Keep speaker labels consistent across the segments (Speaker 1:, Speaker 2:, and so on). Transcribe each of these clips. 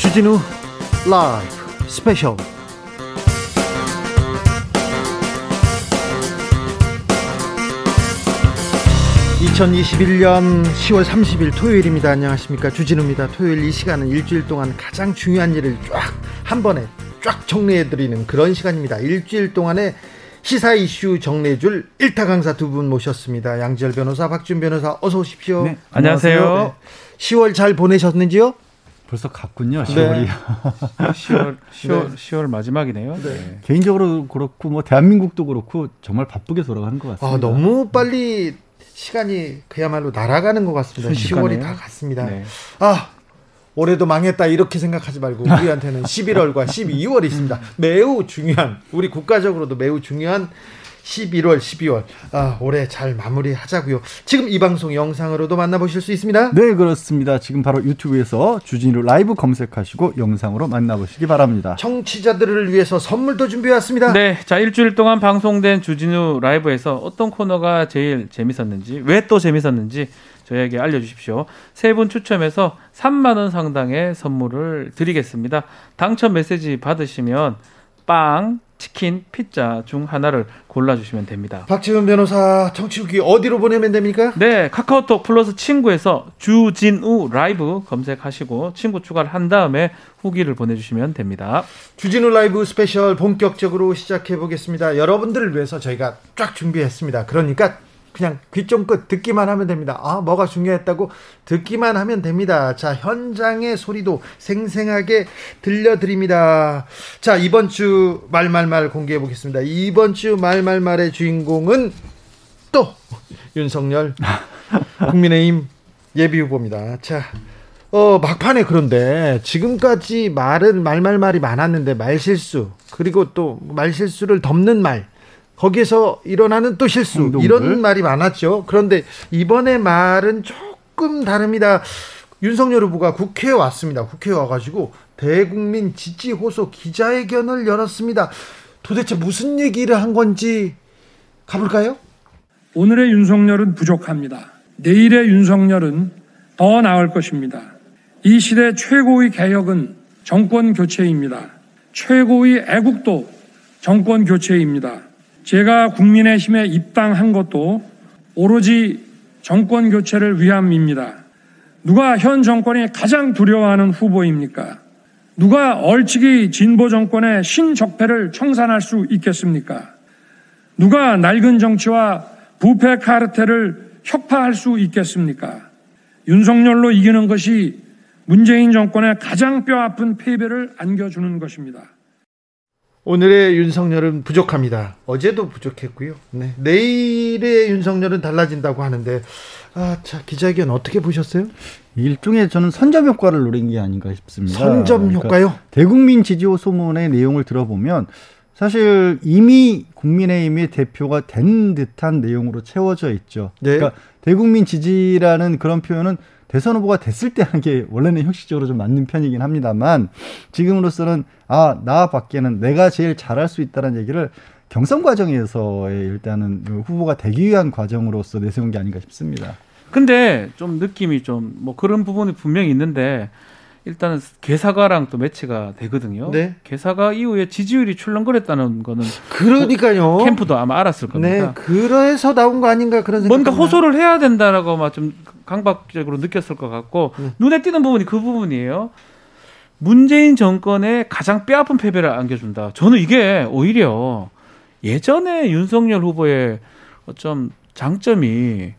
Speaker 1: 주진우 라이브 스페셜 2021년 10월 30일 토요일입니다. 안녕하십니까. 주진우입니다. 토요일 이 시간은 일주일 동안 가장 중요한 일을 쫙 한 번에 쫙 정리해드리는 그런 시간입니다. 일주일 동안의 시사 이슈 정리해줄 일타 강사 두 분 모셨습니다. 양지열 변호사, 박지훈 변호사, 어서 오십시오. 네,
Speaker 2: 안녕하세요. 네.
Speaker 1: 10월 잘 보내셨는지요?
Speaker 2: 벌써 갔군요. 10월이. 네. 10월, 10월, 네. 10월 마지막이네요. 네.
Speaker 3: 네. 개인적으로 그렇고 뭐 대한민국도 그렇고 정말 바쁘게 돌아가는 것 같습니다.
Speaker 1: 아, 너무 빨리 시간이 그야말로 날아가는 것 같습니다. 순식간에요? 10월이 다 갔습니다. 네. 아, 올해도 망했다 이렇게 생각하지 말고 우리한테는 11월과 12월이 있습니다. 매우 중요한 우리 국가적으로도 매우 중요한 11월, 12월 아, 올해 잘 마무리하자고요. 지금 이 방송 영상으로도 만나보실 수 있습니다.
Speaker 3: 네, 그렇습니다. 지금 바로 유튜브에서 주진우 라이브 검색하시고 영상으로 만나보시기 바랍니다.
Speaker 1: 청취자들을 위해서 선물도 준비해왔습니다.
Speaker 2: 네, 자 일주일 동안 방송된 주진우 라이브에서 어떤 코너가 제일 재밌었는지, 왜 또 재밌었는지 저희에게 알려주십시오. 세 분 추첨해서 3만 원 상당의 선물을 드리겠습니다. 당첨 메시지 받으시면 빵, 치킨, 피자 중 하나를 골라주시면 됩니다.
Speaker 1: 박지훈 변호사 청취후기 어디로 보내면 됩니까?
Speaker 2: 네, 카카오톡 플러스 친구에서 주진우 라이브 검색하시고 친구 추가를 한 다음에 후기를 보내주시면 됩니다.
Speaker 1: 주진우 라이브 스페셜 본격적으로 시작해 보겠습니다. 여러분들을 위해서 저희가 쫙 준비했습니다. 그러니까 그냥 귀 쫑긋 듣기만 하면 됩니다. 아, 뭐가 중요했다고 듣기만 하면 됩니다. 자, 현장의 소리도 생생하게 들려드립니다. 자, 이번 주 말말말 공개해 보겠습니다. 이번 주 말말말의 주인공은 또 윤석열 국민의힘 예비 후보입니다. 자, 어, 막판에 그런데 지금까지 말은 말말말이 많았는데 말실수 그리고 또 말실수를 덮는 말 거기에서 일어나는 또 실수 행동들. 이런 말이 많았죠. 그런데 이번에 말은 조금 다릅니다. 윤석열 후보가 국회에 왔습니다. 국회에 와가지고 대국민 지지 호소 기자회견을 열었습니다. 도대체 무슨 얘기를 한 건지 가볼까요?
Speaker 4: 오늘의 윤석열은 부족합니다. 내일의 윤석열은 더 나을 것입니다. 이 시대 최고의 개혁은 정권 교체입니다. 최고의 애국도 정권 교체입니다. 제가 국민의힘에 입당한 것도 오로지 정권 교체를 위함입니다. 누가 현 정권이 가장 두려워하는 후보입니까? 누가 얼치기 진보 정권의 신적폐를 청산할 수 있겠습니까? 누가 낡은 정치와 부패 카르텔을 혁파할 수 있겠습니까? 윤석열로 이기는 것이 문재인 정권의 가장 뼈아픈 패배를 안겨주는 것입니다.
Speaker 1: 오늘의 윤석열은 부족합니다. 어제도 부족했고요. 네. 내일의 윤석열은 달라진다고 하는데 아, 자 기자회견 어떻게 보셨어요?
Speaker 3: 일종의 저는 선점 효과를 노린 게 아닌가 싶습니다.
Speaker 1: 선점 그러니까 효과요? 그러니까
Speaker 3: 대국민 지지호 소문의 내용을 들어보면 사실 이미 국민의힘의 대표가 된 듯한 내용으로 채워져 있죠. 네. 그러니까 대국민 지지라는 그런 표현은 대선 후보가 됐을 때 하는 게 원래는 형식적으로 좀 맞는 편이긴 합니다만 지금으로서는 아, 나 밖에는 내가 제일 잘할 수 있다는 얘기를 경선 과정에서의 일단은 후보가 되기 위한 과정으로서 내세운 게 아닌가 싶습니다.
Speaker 2: 근데 좀 느낌이 좀 뭐 그런 부분이 분명히 있는데 일단은 개사가랑 또 매치가 되거든요. 네. 개사가 이후에 지지율이 출렁거렸다는 거는
Speaker 1: 그러니까요.
Speaker 2: 캠프도 아마 알았을 겁니다. 네,
Speaker 1: 그래서 나온 거 아닌가 그런 생각.
Speaker 2: 뭔가 호소를 해야 된다라고 막 좀 강박적으로 느꼈을 것 같고 네. 눈에 띄는 부분이 그 부분이에요. 문재인 정권의 가장 뼈아픈 패배를 안겨준다. 저는 이게 오히려 예전에 윤석열 후보의 어쩜 장점이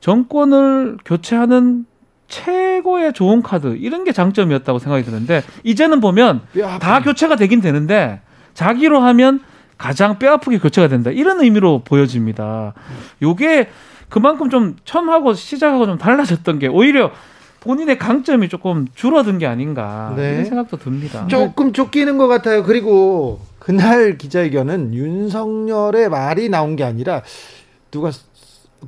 Speaker 2: 정권을 교체하는 최고의 좋은 카드 이런 게 장점이었다고 생각이 드는데 이제는 보면 다 교체가 되긴 되는데 자기로 하면 가장 뼈아프게 교체가 된다 이런 의미로 보여집니다. 요게 그만큼 좀 처음하고 시작하고 좀 달라졌던 게 오히려 본인의 강점이 조금 줄어든 게 아닌가 네. 이런 생각도 듭니다.
Speaker 1: 조금 쫓기는 것 같아요. 그리고 그날 기자회견은 윤석열의 말이 나온 게 아니라 누가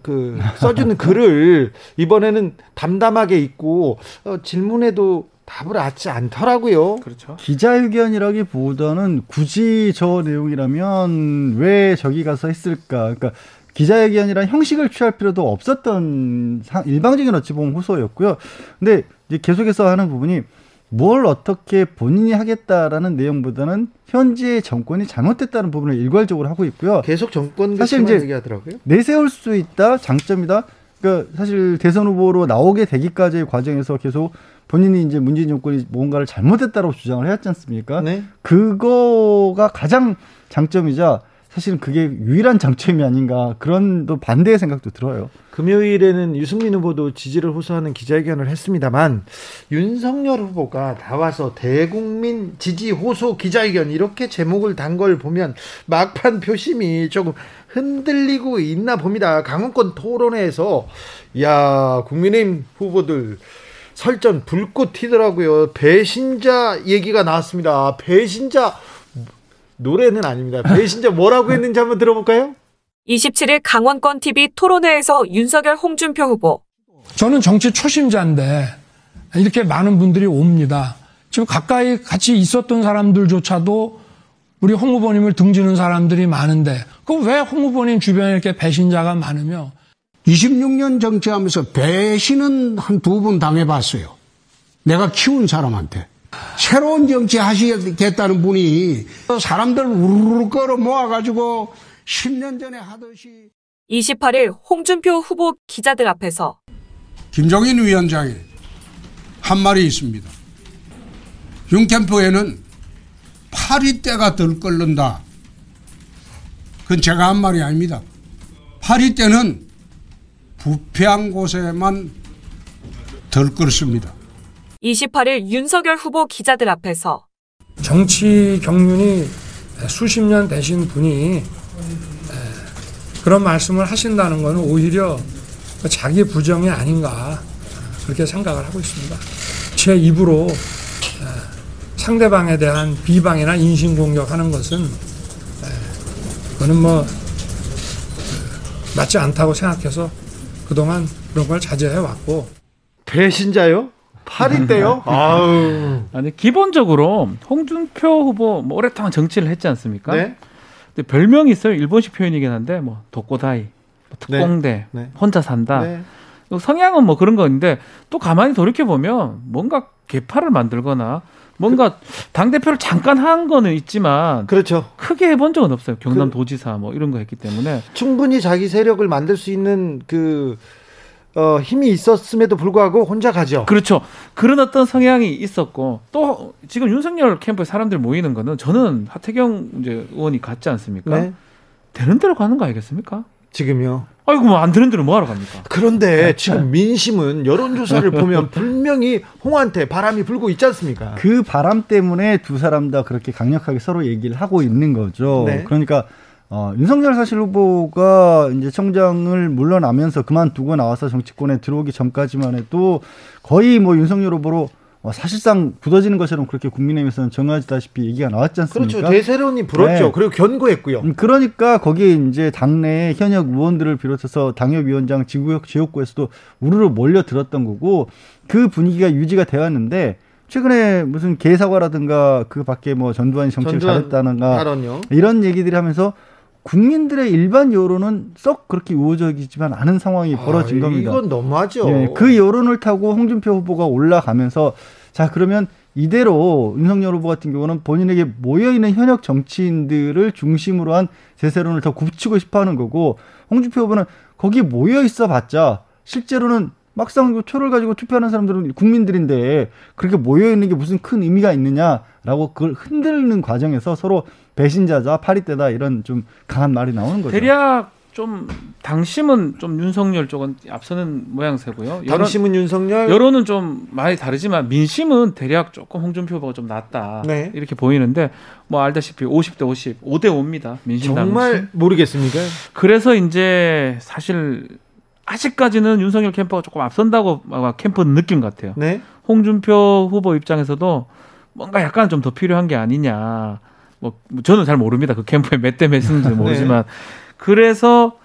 Speaker 1: 그 써주는 글을 이번에는 담담하게 읽고 어, 질문에도 답을 하지 않더라고요.
Speaker 3: 그렇죠. 기자회견이라기보다는 굳이 저 내용이라면 왜 저기 가서 했을까? 그러니까 기자회견이란 형식을 취할 필요도 없었던 일방적인 어찌 보면 호소였고요. 근데 이제 계속해서 하는 부분이 뭘 어떻게 본인이 하겠다라는 내용보다는 현재의 정권이 잘못됐다는 부분을 일괄적으로 하고 있고요.
Speaker 1: 계속 정권 사실 이제 얘기하더라고요.
Speaker 3: 내세울 수 있다 장점이다. 그러니까 사실 대선 후보로 나오게 되기까지의 과정에서 계속 본인이 이제 문재인 정권이 뭔가를 잘못했다고 주장을 해왔지 않습니까? 네. 그거가 가장 장점이자 사실은 그게 유일한 장점이 아닌가 그런 또 반대의 생각도 들어요.
Speaker 1: 금요일에는 유승민 후보도 지지를 호소하는 기자회견을 했습니다만 윤석열 후보가 나와서 대국민 지지 호소 기자회견 이렇게 제목을 단 걸 보면 막판 표심이 조금 흔들리고 있나 봅니다. 강원권 토론회에서 야 국민의힘 후보들 설전 불꽃 튀더라고요. 배신자 얘기가 나왔습니다. 배신자 노래는 아닙니다. 배신자 뭐라고 했는지 한번 들어볼까요?
Speaker 5: 27일 강원권 TV 토론회에서 윤석열 홍준표 후보.
Speaker 4: 저는 정치 초심자인데 이렇게 많은 분들이 옵니다. 지금 가까이 같이 있었던 사람들조차도 우리 홍 후보님을 등지는 사람들이 많은데 그럼 왜 홍 후보님 주변에 이렇게 배신자가 많으며
Speaker 6: 26년 정치하면서 배신은 한 두 번 당해봤어요. 내가 키운 사람한테. 새로운 정치 하시겠다는 분이 사람들 우르르 끌어 모아가지고 10년 전에 하듯이
Speaker 5: 28일 홍준표 후보 기자들 앞에서
Speaker 6: 김종인 위원장이 한 말이 있습니다. 윤캠프에는 파리떼가 덜 끓는다. 그건 제가 한 말이 아닙니다. 파리떼는 부패한 곳에만 덜 끓습니다.
Speaker 5: 28일 윤석열 후보 기자들 앞에서
Speaker 4: 정치 경륜이 수십 년 되신 분이 그런 말씀을 하신다는 것은 오히려 자기 부정이 아닌가 그렇게 생각을 하고 있습니다. 제 입으로 상대방에 대한 비방이나 인신공격하는 것은 그거는 뭐 맞지 않다고 생각해서 그동안 그런 걸 자제해 왔고
Speaker 1: 배신자요? 8인데요? 아우.
Speaker 2: 아니, 기본적으로 홍준표 후보 뭐 오랫동안 정치를 했지 않습니까? 네. 근데 별명이 있어요. 일본식 표현이긴 한데 뭐 독고다이, 뭐 특공대, 네. 네. 혼자 산다. 네. 성향은 뭐 그런 건데 또 가만히 돌이켜 보면 뭔가 개파를 만들거나 뭔가 당 대표를 잠깐 한 거는 있지만
Speaker 1: 그렇죠.
Speaker 2: 크게 해본 적은 없어요. 경남 그, 도지사 뭐 이런 거 했기 때문에
Speaker 1: 충분히 자기 세력을 만들 수 있는 그 어, 힘이 있었음에도 불구하고 혼자 가죠.
Speaker 2: 그렇죠. 그런 어떤 성향이 있었고 또 지금 윤석열 캠프에 사람들 모이는 거는 저는 하태경 이제 의원이 갔지 않습니까? 네. 되는 대로 가는 거 아니겠습니까?
Speaker 1: 지금요.
Speaker 2: 아이고 뭐 안 되는 대로 뭐 하러 갑니까?
Speaker 1: 그런데 네. 지금 민심은 여론조사를 보면 분명히 홍한테 바람이 불고 있지 않습니까?
Speaker 3: 그 바람 때문에 두 사람 다 그렇게 강력하게 서로 얘기를 하고 있는 거죠. 네. 그러니까 어, 윤석열 사실 후보가 이제 청장을 물러나면서 그만두고 나와서 정치권에 들어오기 전까지만 해도 거의 뭐 윤석열 후보로 어, 사실상 굳어지는 것처럼 그렇게 국민의힘에서는 정해지다시피 얘기가 나왔지 않습니까?
Speaker 1: 그렇죠. 대세론이 불었죠. 네. 그리고 견고했고요.
Speaker 3: 음, 그러니까 거기에 이제 당내 현역 의원들을 비롯해서 당협위원장 지구역 지역구에서도 우르르 몰려들었던 거고 그 분위기가 유지가 되었는데 최근에 무슨 개사과라든가 그 밖에 뭐 전두환이 정치를 전두환 잘했다는가 발언요. 이런 얘기들이 하면서 국민들의 일반 여론은 썩 그렇게 우호적이지만 않은 상황이 아, 벌어진 아, 겁니다.
Speaker 1: 이건 너무하죠.
Speaker 3: 예, 그 여론을 타고 홍준표 후보가 올라가면서 자 그러면 이대로 윤석열 후보 같은 경우는 본인에게 모여있는 현역 정치인들을 중심으로 한 제세론을 더 굽히고 싶어하는 거고 홍준표 후보는 거기 모여 있어 봤자 실제로는 막상 그 표를 가지고 투표하는 사람들은 국민들인데 그렇게 모여 있는 게 무슨 큰 의미가 있느냐라고 그걸 흔들는 과정에서 서로 배신자자 파리떼다 이런 좀 강한 말이 나오는 거죠.
Speaker 2: 대략 좀 당심은 좀 윤석열 쪽은 앞서는 모양새고요.
Speaker 1: 여론, 당심은 윤석열.
Speaker 2: 여론은 좀 많이 다르지만 민심은 대략 조금 홍준표 후보가 좀 낫다. 네. 이렇게 보이는데 뭐 알다시피 50대 50, 5대 5입니다. 민심
Speaker 1: 정말
Speaker 2: 당심.
Speaker 1: 모르겠습니까?
Speaker 2: 그래서 이제 사실 아직까지는 윤석열 캠프가 조금 앞선다고 캠프 느낀 것 같아요. 네. 홍준표 후보 입장에서도 뭔가 약간 좀 더 필요한 게 아니냐. 뭐 저는 잘 모릅니다. 그 캠프에 몇 대 몇인지 네. 모르지만 네. 그래서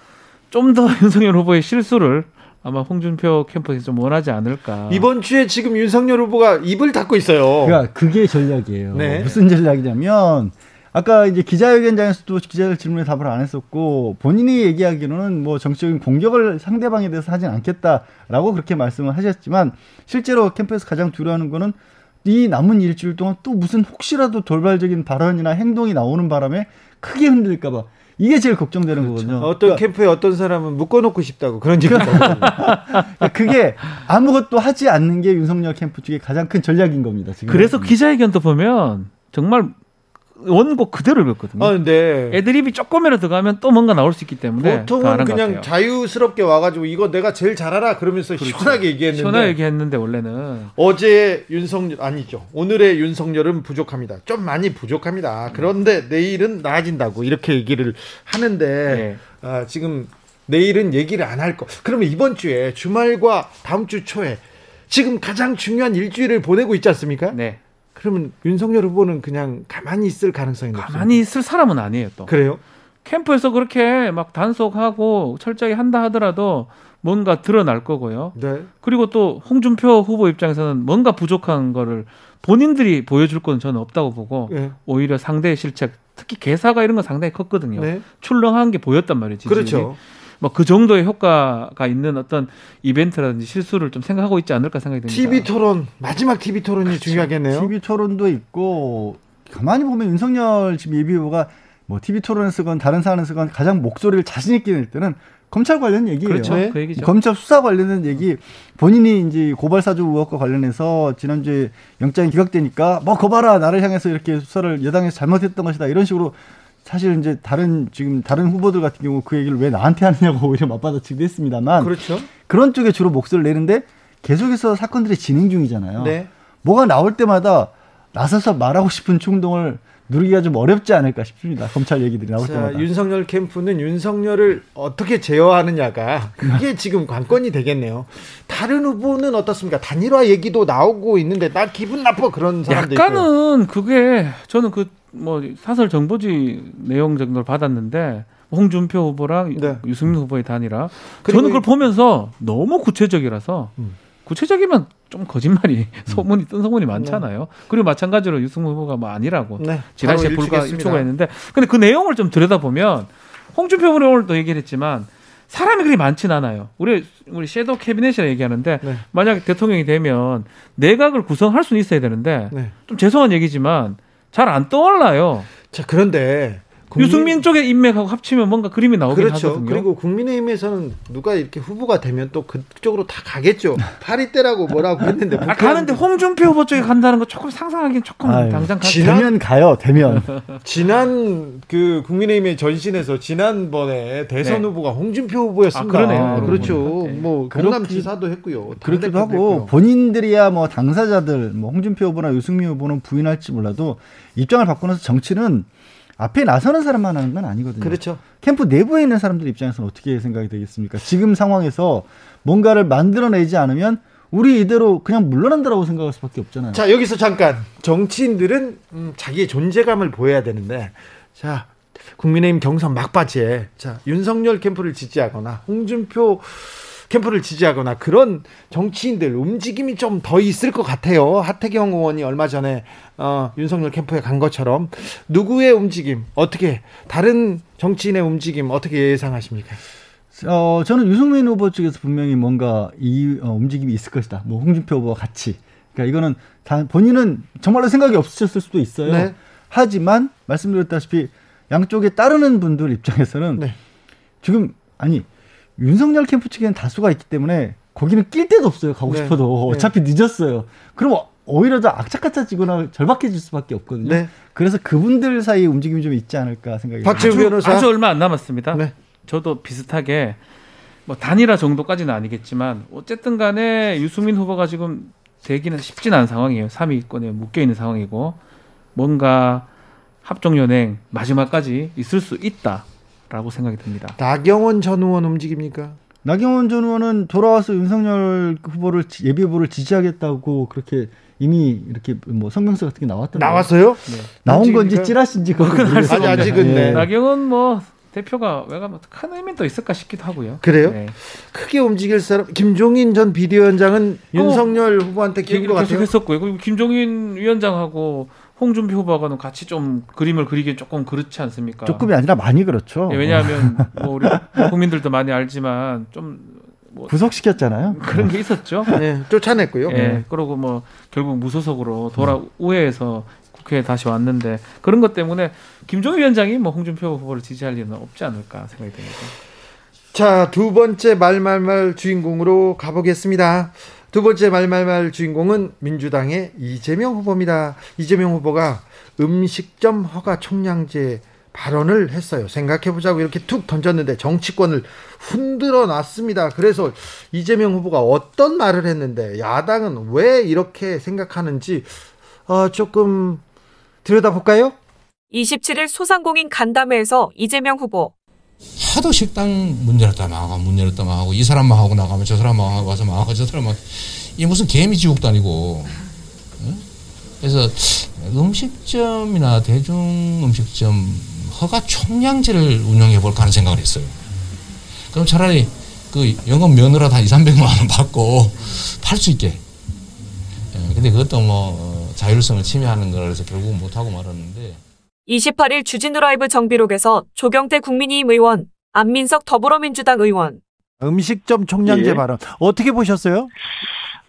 Speaker 2: 좀 더 윤석열 후보의 실수를 아마 홍준표 캠프에서 좀 원하지 않을까.
Speaker 1: 이번 주에 지금 윤석열 후보가 입을 닫고 있어요.
Speaker 3: 그러니까 그게 전략이에요. 네. 무슨 전략이냐면 아까 이제 기자회견장에서도 기자들 질문에 답을 안 했었고 본인이 얘기하기로는 뭐 정치적인 공격을 상대방에 대해서 하진 않겠다라고 그렇게 말씀을 하셨지만 실제로 캠프에서 가장 두려워하는 거는 이 남은 일주일 동안 또 무슨 혹시라도 돌발적인 발언이나 행동이 나오는 바람에 크게 흔들릴까봐 이게 제일 걱정되는 그렇죠. 거거든요.
Speaker 1: 어떤 그러니까, 캠프에 어떤 사람은 묶어놓고 싶다고 그런 얘기
Speaker 3: 그러니까 그게 아무것도 하지 않는 게 윤석열 캠프 측의 가장 큰 전략인 겁니다.
Speaker 2: 지금. 그래서 기자회견도 보면 정말 원곡 그대로 읽었거든요. 아, 네. 애드립이 조금이라도 들어가면 또 뭔가 나올 수 있기 때문에
Speaker 1: 보통은 그냥 자유스럽게 와가지고 이거 내가 제일 잘 알아 그러면서 그렇죠. 시원하게 얘기했는데
Speaker 2: 시원하게 얘기했는데 원래는
Speaker 1: 어제 윤석열 아니죠 오늘의 윤석열은 부족합니다. 좀 많이 부족합니다. 그런데 내일은 나아진다고 이렇게 얘기를 하는데 네. 아, 지금 내일은 얘기를 안 할 거. 그러면 이번 주에 주말과 다음 주 초에 지금 가장 중요한 일주일을 보내고 있지 않습니까? 네. 그러면 윤석열 후보는 그냥 가만히 있을 가능성이 높습니다.
Speaker 2: 가만히 있을 사람은 아니에요, 또.
Speaker 1: 그래요?
Speaker 2: 캠프에서 그렇게 막 단속하고 철저히 한다 하더라도 뭔가 드러날 거고요. 네. 그리고 또 홍준표 후보 입장에서는 뭔가 부족한 거를 본인들이 보여줄 건 저는 없다고 보고 네. 오히려 상대의 실책, 특히 개사가 이런 건 상당히 컸거든요. 네. 출렁한 게 보였단 말이지.
Speaker 1: 그렇죠.
Speaker 2: 뭐 그 정도의 효과가 있는 어떤 이벤트라든지 실수를 좀 생각하고 있지 않을까 생각이 듭니다.
Speaker 1: TV 토론 마지막 TV 토론이 그렇죠. 중요하겠네요.
Speaker 3: TV 토론도 있고 가만히 보면 윤석열 지금 예비 후보가 뭐 TV 토론을 쓰건 다른 사안을 쓰건 가장 목소리를 자신 있게 낼 때는 검찰 관련 얘기예요.
Speaker 2: 그렇죠. 네. 그 얘기죠.
Speaker 3: 검찰 수사 관련된 얘기 본인이 이제 고발 사주 의혹과 관련해서 지난주에 영장이 기각되니까 뭐 거봐라 나를 향해서 이렇게 수사를 여당에서 잘못했던 것이다 이런 식으로 사실 이제 다른 지금 다른 후보들 같은 경우 그 얘기를 왜 나한테 하느냐고 오히려 맞받아치기도 했습니다만
Speaker 1: 그렇죠.
Speaker 3: 그런 쪽에 주로 목소리를 내는데 계속해서 사건들이 진행 중이잖아요. 네. 뭐가 나올 때마다 나서서 말하고 싶은 충동을 누르기가 좀 어렵지 않을까 싶습니다. 검찰 얘기들이 나올 자, 때마다.
Speaker 1: 윤석열 캠프는 윤석열을 어떻게 제어하느냐가 그게 지금 관건이 되겠네요. 다른 후보는 어떻습니까? 단일화 얘기도 나오고 있는데 나 기분 나빠 그런 사람도
Speaker 2: 약간은 있고요. 그게 저는 그 뭐 사설 정보지 내용 정도를 받았는데 홍준표 후보랑 네. 유승민 후보의 단일화 저는 그걸 보면서 너무 구체적이라서 음. 구체적이면 좀 거짓말이 음. 소문이 뜬 소문이 많잖아요. 네. 그리고 마찬가지로 유승민 후보가 뭐 아니라고 네. 지난시에 불과 1초가 했는데 근데 그 내용을 좀 들여다보면 홍준표 후보는 오늘 또 얘기를 했지만 사람이 그리 많진 않아요. 우리 우리 섀도우 캐비넷이라 얘기하는데 네. 만약 대통령이 되면 내각을 구성할 수는 있어야 되는데 네. 좀 죄송한 얘기지만 잘 안 떠올라요.
Speaker 1: 자, 그런데
Speaker 2: 국민... 유승민 쪽의 인맥하고 합치면 뭔가 그림이 나오긴 그렇죠. 하거든요.
Speaker 1: 그리고 국민의힘에서는 누가 이렇게 후보가 되면 또 그쪽으로 다 가겠죠. 파리 때라고 뭐라고 했는데
Speaker 2: 아, 가는데 홍준표 후보 쪽에 간다는 거 조금 상상하기는 조금 아유, 당장
Speaker 3: 지난 가요. 되면
Speaker 1: 지난 그 국민의힘의 전신에서 지난번에 대선 네. 후보가 홍준표 후보였습니다. 아, 그러네요. 그렇죠. 네. 뭐 경남 지사도 했고요.
Speaker 3: 그렇기도 하고 했고요. 본인들이야 뭐 당사자들 뭐 홍준표 후보나 유승민 후보는 부인할지 몰라도 입장을 바꾸면서 정치는 앞에 나서는 사람만 하는 건 아니거든요.
Speaker 1: 그렇죠.
Speaker 3: 캠프 내부에 있는 사람들 입장에서는 어떻게 생각이 되겠습니까? 지금 상황에서 뭔가를 만들어내지 않으면 우리 이대로 그냥 물러난다라고 생각할 수밖에 없잖아요.
Speaker 1: 자 여기서 잠깐 정치인들은 음, 자기의 존재감을 보여야 되는데 자 국민의힘 경선 막바지에 자 윤석열 캠프를 지지하거나 홍준표 캠프를 지지하거나 그런 정치인들 움직임이 좀 더 있을 것 같아요. 하태경 의원이 얼마 전에 어, 윤석열 캠프에 간 것처럼 누구의 움직임 어떻게 다른 정치인의 움직임 어떻게 예상하십니까?
Speaker 3: 어, 저는 유승민 후보 측에서 분명히 뭔가 이 어, 움직임이 있을 것이다. 뭐 홍준표 후보와 같이. 그러니까 이거는 다 본인은 정말로 생각이 없으셨을 수도 있어요. 네. 하지만 말씀드렸다시피 양쪽에 따르는 분들 입장에서는 네. 지금 아니 윤석열 캠프 측에는 다수가 있기 때문에 거기는 낄 데도 없어요. 가고 네. 싶어도 네. 어차피 늦었어요. 그럼 오히려 더 악착같아지거나 절박해질 수밖에 없거든요. 네. 그래서 그분들 사이 움직임이 좀 있지 않을까 생각이
Speaker 1: 박지우 변호사
Speaker 2: 아주 얼마 안 남았습니다. 네. 저도 비슷하게 뭐 단일화 정도까지는 아니겠지만 어쨌든 간에 유승민 후보가 지금 되기는 쉽진 않은 상황이에요. 3위권에 묶여 있는 상황이고 뭔가 합종 연행 마지막까지 있을 수 있다. 라고 생각이 듭니다.
Speaker 1: 나경원 전 의원 움직입니까?
Speaker 3: 나경원 전 의원은 돌아와서 윤석열 후보를 예비 후보를 지지하겠다고 그렇게 이미 이렇게 뭐 성명서 같은 게 나왔던
Speaker 1: 나왔어요?
Speaker 3: 네. 나온 건지 찌라신지 그건
Speaker 1: 아직 아직은 네.
Speaker 2: 나경원 뭐 대표가 왜가면 큰 의미도 있을까 싶기도 하고요.
Speaker 1: 그래요? 네. 크게 움직일 사람 김종인 전 비대위원장은 어, 윤석열 후보한테 기운 것 같아요.
Speaker 2: 했었고요. 그리고 김종인 위원장하고 홍준표 후보와는 같이 좀 그림을 그리기 조금 그렇지 않습니까?
Speaker 3: 조금이 아니라 많이 그렇죠.
Speaker 2: 네, 왜냐하면 뭐 우리 국민들도 많이 알지만 좀
Speaker 3: 뭐 구속시켰잖아요.
Speaker 2: 그런 게 있었죠.
Speaker 1: 네, 쫓아냈고요.
Speaker 2: 네, 그리고 뭐 결국 무소속으로 돌아 음. 우회해서 국회에 다시 왔는데 그런 것 때문에 김종인 위원장이 뭐 홍준표 후보를 지지할 일은 없지 않을까 생각이 듭니다.
Speaker 1: 자, 두 번째 말말말 주인공으로 가보겠습니다. 두 번째 말말말 주인공은 민주당의 이재명 후보입니다. 이재명 후보가 음식점 허가 총량제 발언을 했어요. 생각해보자고 이렇게 툭 던졌는데 정치권을 흔들어 놨습니다. 그래서 이재명 후보가 어떤 말을 했는데 야당은 왜 이렇게 생각하는지 어, 조금 들여다볼까요?
Speaker 5: 27일 소상공인 간담회에서 이재명 후보
Speaker 7: 하도 식당 문 열었다 망하고 문 열었다 망하고 이 사람 망하고 나가면 저 사람 망하고 와서 망하고 저 사람 망이 무슨 개미 지옥도 아니고 그래서 음식점이나 대중 음식점 허가 총량제를 운영해 볼까 하는 생각을 했어요. 그럼 차라리 그 영업 면허라 다 2, 300만 원 받고 팔 수 있게. 예, 근데 그것도 뭐 어, 자율성을 침해하는 거라서 결국 못 하고 말았는데
Speaker 5: 28일 주진우 라이브 정비록에서 조경태 국민의힘 의원, 안민석 더불어민주당 의원.
Speaker 1: 음식점 총량제 예. 발언 어떻게 보셨어요?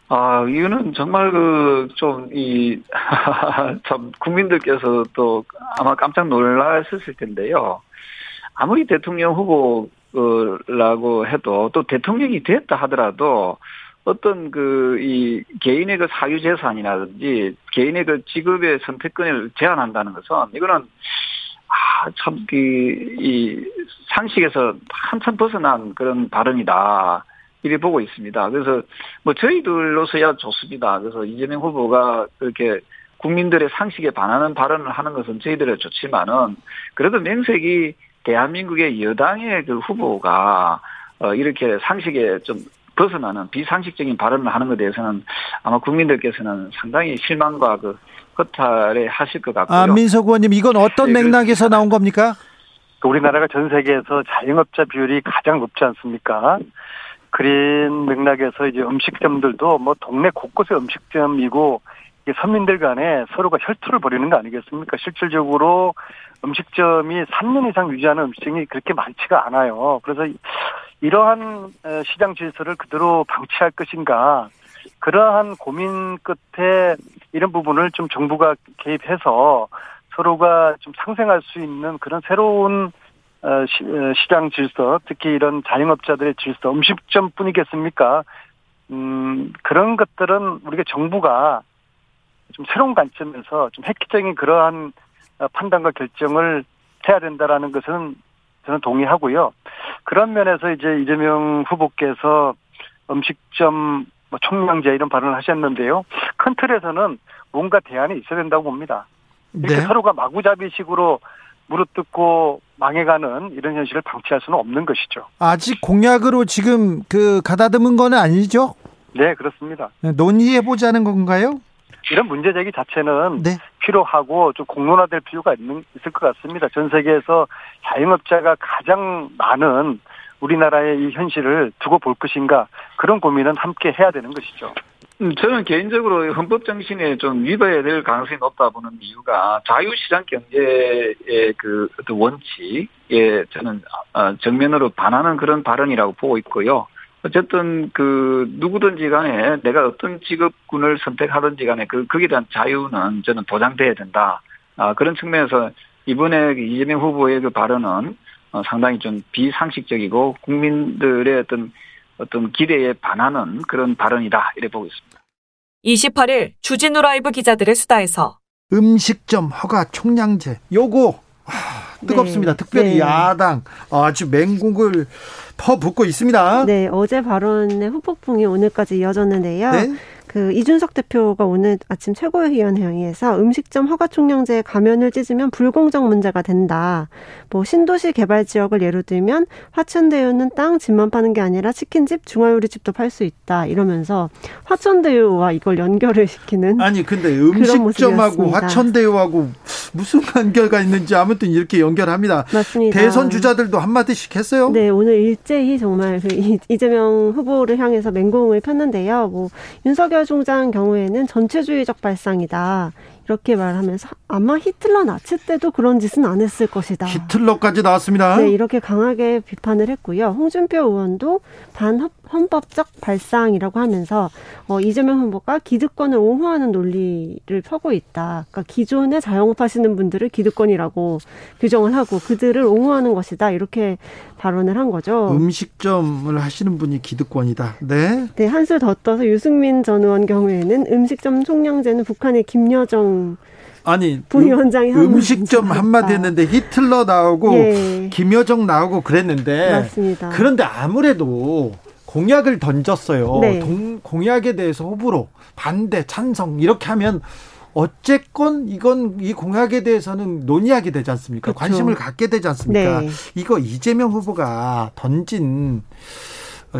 Speaker 8: 아, 이거는 정말 그, 좀, 이, 참, 국민들께서 또 아마 깜짝 놀라셨을 텐데요. 아무리 대통령 후보라고 해도 또 대통령이 됐다 하더라도 어떤 그, 이, 개인의 그 사유 재산이라든지 개인의 그 직업의 선택권을 제한한다는 것은 이거는 아, 참, 그, 이, 상식에서 한참 벗어난 그런 발언이다. 이래 보고 있습니다. 그래서 뭐 저희들로서야 좋습니다. 그래서 이재명 후보가 그렇게 국민들의 상식에 반하는 발언을 하는 것은 저희들은 좋지만은 그래도 명색이 대한민국의 여당의 그 후보가 어 이렇게 상식에 좀 벗어나는 비상식적인 발언을 하는 것에 대해서는 아마 국민들께서는 상당히 실망과 그 허탈해 하실 것 같고요.
Speaker 1: 아, 민석 의원님 이건 어떤 네, 맥락에서 나온 겁니까?
Speaker 9: 우리나라가 전 세계에서 자영업자 비율이 가장 높지 않습니까? 그린 맥락에서 이제 음식점들도 뭐 동네 곳곳에 음식점이고 서민들 간에 서로가 혈투를 벌이는 거 아니겠습니까? 실질적으로 음식점이 3년 이상 유지하는 음식점이 그렇게 많지가 않아요. 그래서 이러한 시장 질서를 그대로 방치할 것인가 그러한 고민 끝에 이런 부분을 좀 정부가 개입해서 서로가 좀 상생할 수 있는 그런 새로운 어, 어, 시장 질서, 특히 이런 자영업자들의 질서, 음식점뿐이겠습니까? 음, 그런 것들은 우리가 정부가 좀 새로운 관점에서 좀 획기적인 그러한 어, 판단과 결정을 해야 된다라는 것은 저는 동의하고요. 그런 면에서 이제 이재명 후보께서 음식점 뭐 총량제 이런 발언을 하셨는데요. 큰 틀에서는 뭔가 대안이 있어야 된다고 봅니다. 이렇게 네. 서로가 마구잡이식으로 무릎뜯고 망해가는 이런 현실을 방치할 수는 없는 것이죠.
Speaker 1: 아직 공약으로 지금 그 가다듬은 건 아니죠?
Speaker 9: 네, 그렇습니다.
Speaker 1: 네, 논의해 보자는 건가요?
Speaker 9: 이런 문제 제기 자체는 네. 필요하고 좀 공론화될 필요가 있는 있을 것 같습니다. 전 세계에서 자영업자가 가장 많은 우리나라의 이 현실을 두고 볼 것인가 그런 고민은 함께 해야 되는 것이죠.
Speaker 8: 음, 저는 개인적으로 헌법 정신에 좀 위배될 가능성이 높다 보는 이유가 자유시장 경제의 그 어떤 원칙에 저는 어, 정면으로 반하는 그런 발언이라고 보고 있고요. 어쨌든 그 누구든지 간에 내가 어떤 직업군을 선택하든지 간에 그 거기에 대한 자유는 저는 보장돼야 된다. 아, 그런 측면에서 이번에 그 이재명 후보의 그 발언은 어, 상당히 좀 비상식적이고 국민들의 어떤 어떤 기대에 반하는 그런 발언이다 이래 보고 있습니다.
Speaker 5: 28일 주진우 라이브 기자들의 수다에서
Speaker 1: 음식점 허가 총량제 요거 아, 뜨겁습니다. 네. 특별히 네. 야당 아주 맹공을 퍼붓고 있습니다.
Speaker 10: 네, 어제 발언의 후폭풍이 오늘까지 이어졌는데요. 네? 그 이준석 대표가 오늘 아침 최고위원회의에서 음식점 허가 총량제 가면을 찢으면 불공정 문제가 된다. 뭐 신도시 개발 지역을 예로 들면 화천대유는 땅 집만 파는 게 아니라 치킨집, 중화요리집도 팔 수 있다. 이러면서 화천대유와 이걸 연결을 시키는
Speaker 1: 아니 근데 음식점하고 화천대유하고 무슨 관계가 있는지 아무튼 이렇게 연결합니다.
Speaker 10: 맞습니다.
Speaker 1: 대선 주자들도 한 마디씩 했어요.
Speaker 10: 네, 오늘 일제히 정말 그 이재명 후보를 향해서 맹공을 폈는데요. 뭐 윤석열 총장 경우에는 전체주의적 발상이다. 이렇게 말하면서 아마 히틀러 나치 때도 그런 짓은 안 했을 것이다.
Speaker 1: 히틀러까지 나왔습니다.
Speaker 10: 네, 이렇게 강하게 비판을 했고요. 홍준표 의원도 반헌법적 발상이라고 하면서 어, 이재명 후보가 기득권을 옹호하는 논리를 펴고 있다. 그러니까 기존에 자영업 하시는 분들을 기득권이라고 규정을 하고 그들을 옹호하는 것이다. 이렇게 발언을 한 거죠.
Speaker 1: 음식점을 하시는 분이 기득권이다. 네.
Speaker 10: 네, 한술 더 떠서 유승민 전 의원 경우에는 음식점 총량제는 북한의 김여정
Speaker 1: 아니
Speaker 10: 부위원장이
Speaker 1: 음, 음식점 한마디 했는데 히틀러 나오고
Speaker 10: 예.
Speaker 1: 김여정 나오고 그랬는데
Speaker 10: 맞습니다.
Speaker 1: 그런데 아무래도 공약을 던졌어요.
Speaker 10: 네.
Speaker 1: 동, 공약에 대해서 호불호, 반대, 찬성 이렇게 하면 어쨌건 이건 이 공약에 대해서는 논의하게 되지 않습니까?
Speaker 10: 그렇죠.
Speaker 1: 관심을 갖게 되지 않습니까?
Speaker 10: 네.
Speaker 1: 이거 이재명 후보가 던진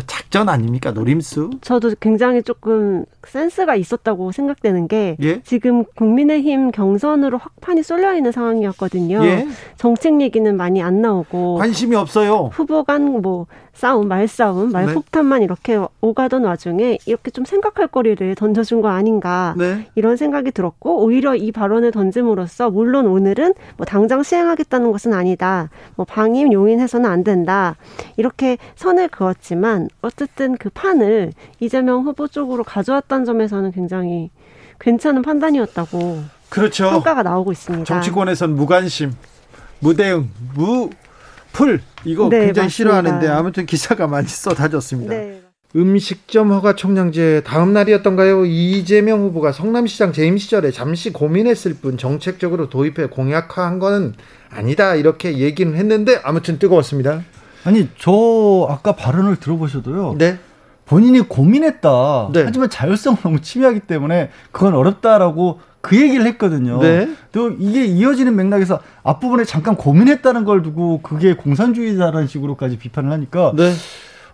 Speaker 1: 작전 아닙니까? 노림수?
Speaker 10: 저도 굉장히 조금 센스가 있었다고 생각되는 게
Speaker 1: 예?
Speaker 10: 지금 국민의힘 경선으로 확판이 쏠려 있는 상황이었거든요.
Speaker 1: 예?
Speaker 10: 정책 얘기는 많이 안 나오고
Speaker 1: 관심이 없어요.
Speaker 10: 후보 간뭐 싸움, 말싸움,
Speaker 1: 네.
Speaker 10: 말폭탄만 이렇게 오가던 와중에 이렇게 좀 생각할 거리를 던져준 거 아닌가
Speaker 1: 네.
Speaker 10: 이런 생각이 들었고 오히려 이 발언을 던짐으로써 물론 오늘은 뭐 당장 시행하겠다는 것은 아니다. 뭐 방임 용인해서는 안 된다. 이렇게 선을 그었지만 어쨌든 그 판을 이재명 후보 쪽으로 가져왔다는 점에서는 굉장히 괜찮은 판단이었다고
Speaker 1: 그렇죠.
Speaker 10: 평가가 나오고 있습니다.
Speaker 1: 정치권에선 무관심, 무대응, 무 풀 이거
Speaker 10: 네,
Speaker 1: 굉장히
Speaker 10: 맞습니다.
Speaker 1: 싫어하는데 아무튼 기사가 많이 쏟아졌습니다.
Speaker 10: 네.
Speaker 1: 음식점 허가 총량제 다음 날이었던가요? 이재명 후보가 성남시장 재임 시절에 잠시 고민했을 뿐 정책적으로 도입해 공약화한 거는 아니다 이렇게 얘기는 했는데 아무튼 뜨거웠습니다.
Speaker 3: 아니 저 아까 발언을 들어보셔도요.
Speaker 1: 네.
Speaker 3: 본인이 고민했다.
Speaker 1: 네.
Speaker 3: 하지만 자율성을 너무 침해하기 때문에 그건 어렵다라고 그 얘기를 했거든요.
Speaker 1: 네.
Speaker 3: 또 이게 이어지는 맥락에서 앞부분에 잠깐 고민했다는 걸 두고 그게 공산주의자라는 식으로까지 비판을 하니까
Speaker 1: 네.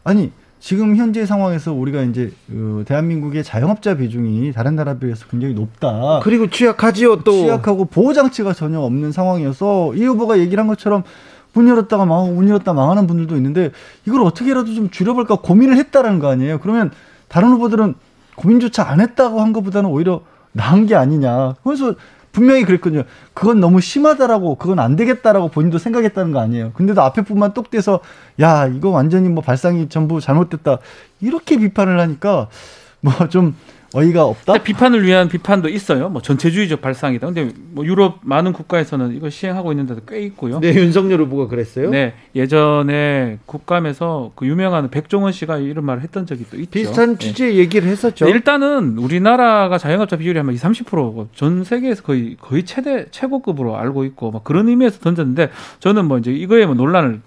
Speaker 3: 아니 지금 현재 상황에서 우리가 이제 어, 대한민국의 자영업자 비중이 다른 나라에 비해서 굉장히 높다.
Speaker 1: 그리고 취약하지요 또.
Speaker 3: 취약하고 보호 장치가 전혀 없는 상황이어서 이 후보가 얘기를 한 것처럼 문 열었다가 망하고 문 열었다 망하는 분들도 있는데 이걸 어떻게라도 좀 줄여볼까 고민을 했다라는 거 아니에요. 그러면 다른 후보들은 고민조차 안 했다고 한 것보다는 오히려 나은 게 아니냐. 그래서 분명히 그랬거든요. 그건 너무 심하다라고 그건 안 되겠다라고 본인도 생각했다는 거 아니에요. 근데도 앞에 분만 똑 떼서 야 이거 완전히 뭐 발상이 전부 잘못됐다 이렇게 비판을 하니까 뭐 좀 어이가 없다.
Speaker 2: 비판을 위한 비판도 있어요. 뭐 전체주의적 발상이다. 근데 뭐 유럽 많은 국가에서는 이거 시행하고 있는 데도 꽤 있고요.
Speaker 1: 네, 윤석열 후보가 그랬어요.
Speaker 2: 네, 예전에 국감에서 그 유명한 백종원 씨가 이런 말을 했던 적이 또 있죠.
Speaker 1: 비슷한
Speaker 2: 네.
Speaker 1: 취지의 얘기를 했었죠.
Speaker 2: 네, 일단은 우리나라가 자영업자 비율이 한 20, 30%고 전 세계에서 거의 거의 최대 최고급으로 알고 있고 막 그런 의미에서 던졌는데 저는 뭐 이제 이거에 뭐 논란을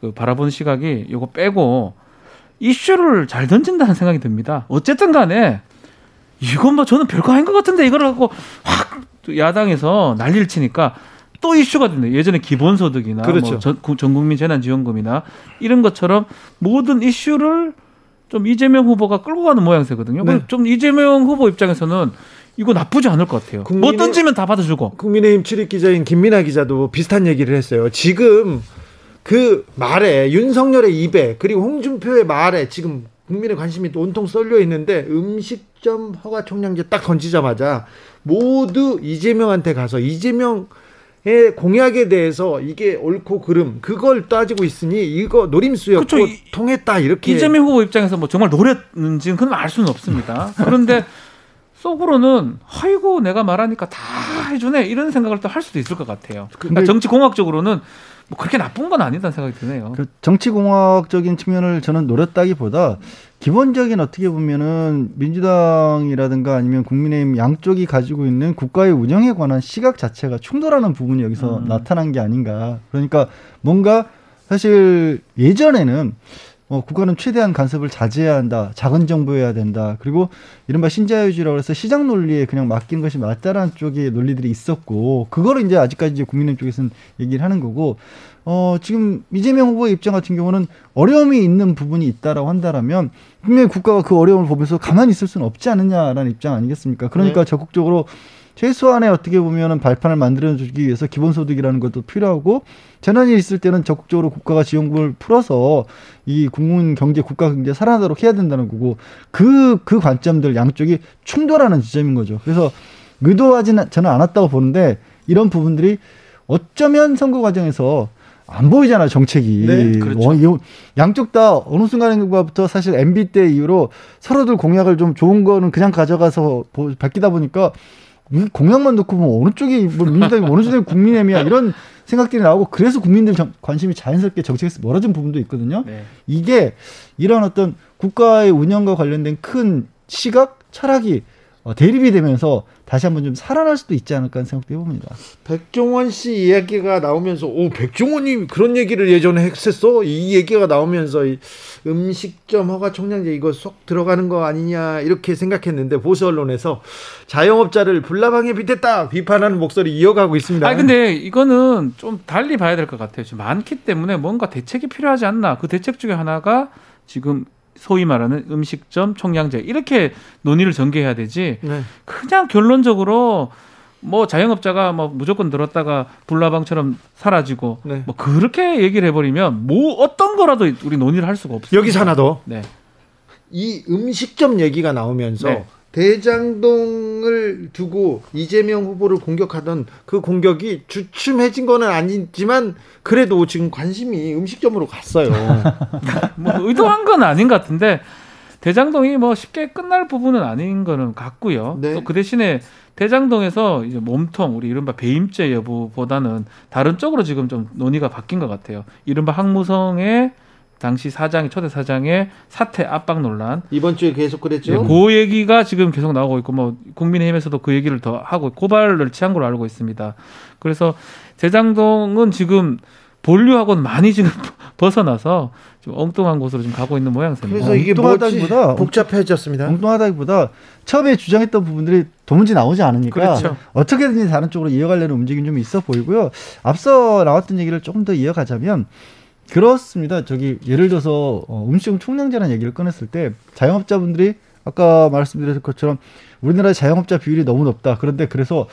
Speaker 2: 그 바라보는 시각이 요거 빼고 이슈를 잘 던진다는 생각이 듭니다. 어쨌든 간에 이건 뭐 저는 별거 아닌 것 같은데 이걸 갖고 확 야당에서 난리를 치니까 또 이슈가 된다. 예전에 기본소득이나
Speaker 1: 그렇죠.
Speaker 2: 뭐 전, 구- 전국민 재난지원금이나 이런 것처럼 모든 이슈를 좀 이재명 후보가 끌고 가는 모양새거든요.
Speaker 1: 네.
Speaker 2: 좀 이재명 후보 입장에서는 이거 나쁘지 않을 것 같아요.
Speaker 1: 국민의-
Speaker 2: 뭐 던지면 다 받아주고.
Speaker 1: 국민의힘 출입 기자인 김민아 기자도 비슷한 얘기를 했어요. 지금 그 말에 윤석열의 입에 그리고 홍준표의 말에 지금 국민의 관심이 온통 쏠려 있는데 음식점 허가 총량제 딱 던지자마자 모두 이재명한테 가서 이재명의 공약에 대해서 이게 옳고 그름 그걸 따지고 있으니 이거 노림수였고
Speaker 2: 그쵸, 이-
Speaker 1: 통했다 이렇게
Speaker 2: 이재명 후보 입장에서 뭐 정말 노렸는지는 그건 알 수는 없습니다. 그런데 속으로는 아이고 내가 말하니까 다 해주네 이런 생각을 또 할 수도 있을 것 같아요. 그러니까 정치 공학적으로는 뭐 그렇게 나쁜 건 아니다는 생각이 드네요.
Speaker 3: 그 정치공학적인 측면을 저는 노렸다기보다 기본적인 어떻게 보면은 민주당이라든가 아니면 국민의힘 양쪽이 가지고 있는 국가의 운영에 관한 시각 자체가 충돌하는 부분이 여기서
Speaker 2: 음.
Speaker 3: 나타난 게 아닌가. 그러니까 뭔가 사실 예전에는 어, 국가는 최대한 간섭을 자제해야 한다. 작은 정부여야 된다. 그리고 이른바 신자유주의라고 해서 시장 논리에 그냥 맡기는 것이 맞다라는 쪽의 논리들이 있었고 그거를 이제 아직까지 이제 국민의힘 쪽에서는 얘기를 하는 거고 어, 지금 이재명 후보의 입장 같은 경우는 어려움이 있는 부분이 있다라고 한다라면 분명히 국가가 그 어려움을 보면서 가만히 있을 수는 없지 않느냐라는 입장 아니겠습니까? 그러니까 네. 적극적으로 최소한의 어떻게 보면은 발판을 만들어 주기 위해서 기본소득이라는 것도 필요하고 재난이 있을 때는 적극적으로 국가가 지원금을 풀어서 이 국민 경제, 국가 경제 살아나도록 해야 된다는 거고 그, 그 관점들 양쪽이 충돌하는 지점인 거죠. 그래서 의도하지는 저는 않았다고 보는데 이런 부분들이 어쩌면 선거 과정에서 안 보이잖아요 정책이. 네, 그렇죠. 어, 양쪽 다 어느 순간인가부터 사실 MB 때 이후로 서로들 공약을 좀 좋은 거는 그냥 가져가서 밝히다 보니까 공약만 놓고 보면 어느 쪽이 뭐 민주당이 어느 쪽이 국민의힘이야 이런 생각들이 나오고 그래서 국민들 정, 관심이 자연스럽게 정책에서 멀어진 부분도 있거든요. 네. 이게 이런 어떤 국가의 운영과 관련된 큰 시각, 철학이 어, 대립이 되면서 다시 한번 좀 살아날 수도 있지 않을까 하는 생각도 해봅니다.
Speaker 1: 백종원 씨 이야기가 나오면서 오 백종원이 그런 얘기를 예전에 했었어 이 얘기가 나오면서 이 음식점 허가 총량제 이거 쏙 들어가는 거 아니냐 이렇게 생각했는데 보수 언론에서 자영업자를 불나방에 빗댔다 비판하는 목소리 이어가고 있습니다.
Speaker 2: 아 근데 이거는 좀 달리 봐야 될 것 같아요. 지금 많기 때문에 뭔가 대책이 필요하지 않나 그 대책 중에 하나가 지금 소위 말하는 음식점 총량제 이렇게 논의를 전개해야 되지 네. 그냥 결론적으로 뭐 자영업자가 뭐 무조건 들었다가 불나방처럼 사라지고 네. 뭐 그렇게 얘기를 해버리면 뭐 어떤 거라도 우리 논의를 할 수가 없어요.
Speaker 1: 여기서 하나 더. 네. 이 음식점 얘기가 나오면서 네. 대장동을 두고 이재명 후보를 공격하던 그 공격이 주춤해진 거는 아니지만 그래도 지금 관심이 음식점으로 갔어요.
Speaker 2: 뭐 의도한 건 아닌 것 같은데 대장동이 뭐 쉽게 끝날 부분은 아닌 거는 같고요. 네. 또그 대신에 대장동에서 이제 몸통 우리 이른바 배임죄 여부보다는 다른 쪽으로 지금 좀 논의가 바뀐 것 같아요. 이른바 항무성의 당시 사장이 초대 사장의 사퇴 압박 논란
Speaker 1: 이번 주에 계속 그랬죠.
Speaker 2: 네, 그 얘기가 지금 계속 나오고 있고 뭐 국민의힘에서도 그 얘기를 더 하고 고발을 취한 걸로 알고 있습니다. 그래서 대장동은 지금 본류하고는 많이 지금 벗어나서 좀 엉뚱한 곳으로 좀 가고 있는 모양새입니다.
Speaker 1: 그래서 이게 뭐보다 복잡해졌습니다.
Speaker 3: 엉뚱하다기보다 처음에 주장했던 부분들이 도무지 나오지 않으니까 그렇죠. 어떻게든지 다른 쪽으로 이어가려는 움직임 좀 있어 보이고요. 앞서 나왔던 얘기를 조금 더 이어가자면 그렇습니다. 저기 예를 들어서 어, 음식점 총량제라는 얘기를 꺼냈을 때 자영업자분들이 아까 말씀드렸던 것처럼 우리나라의 자영업자 비율이 너무 높다. 그런데 그래서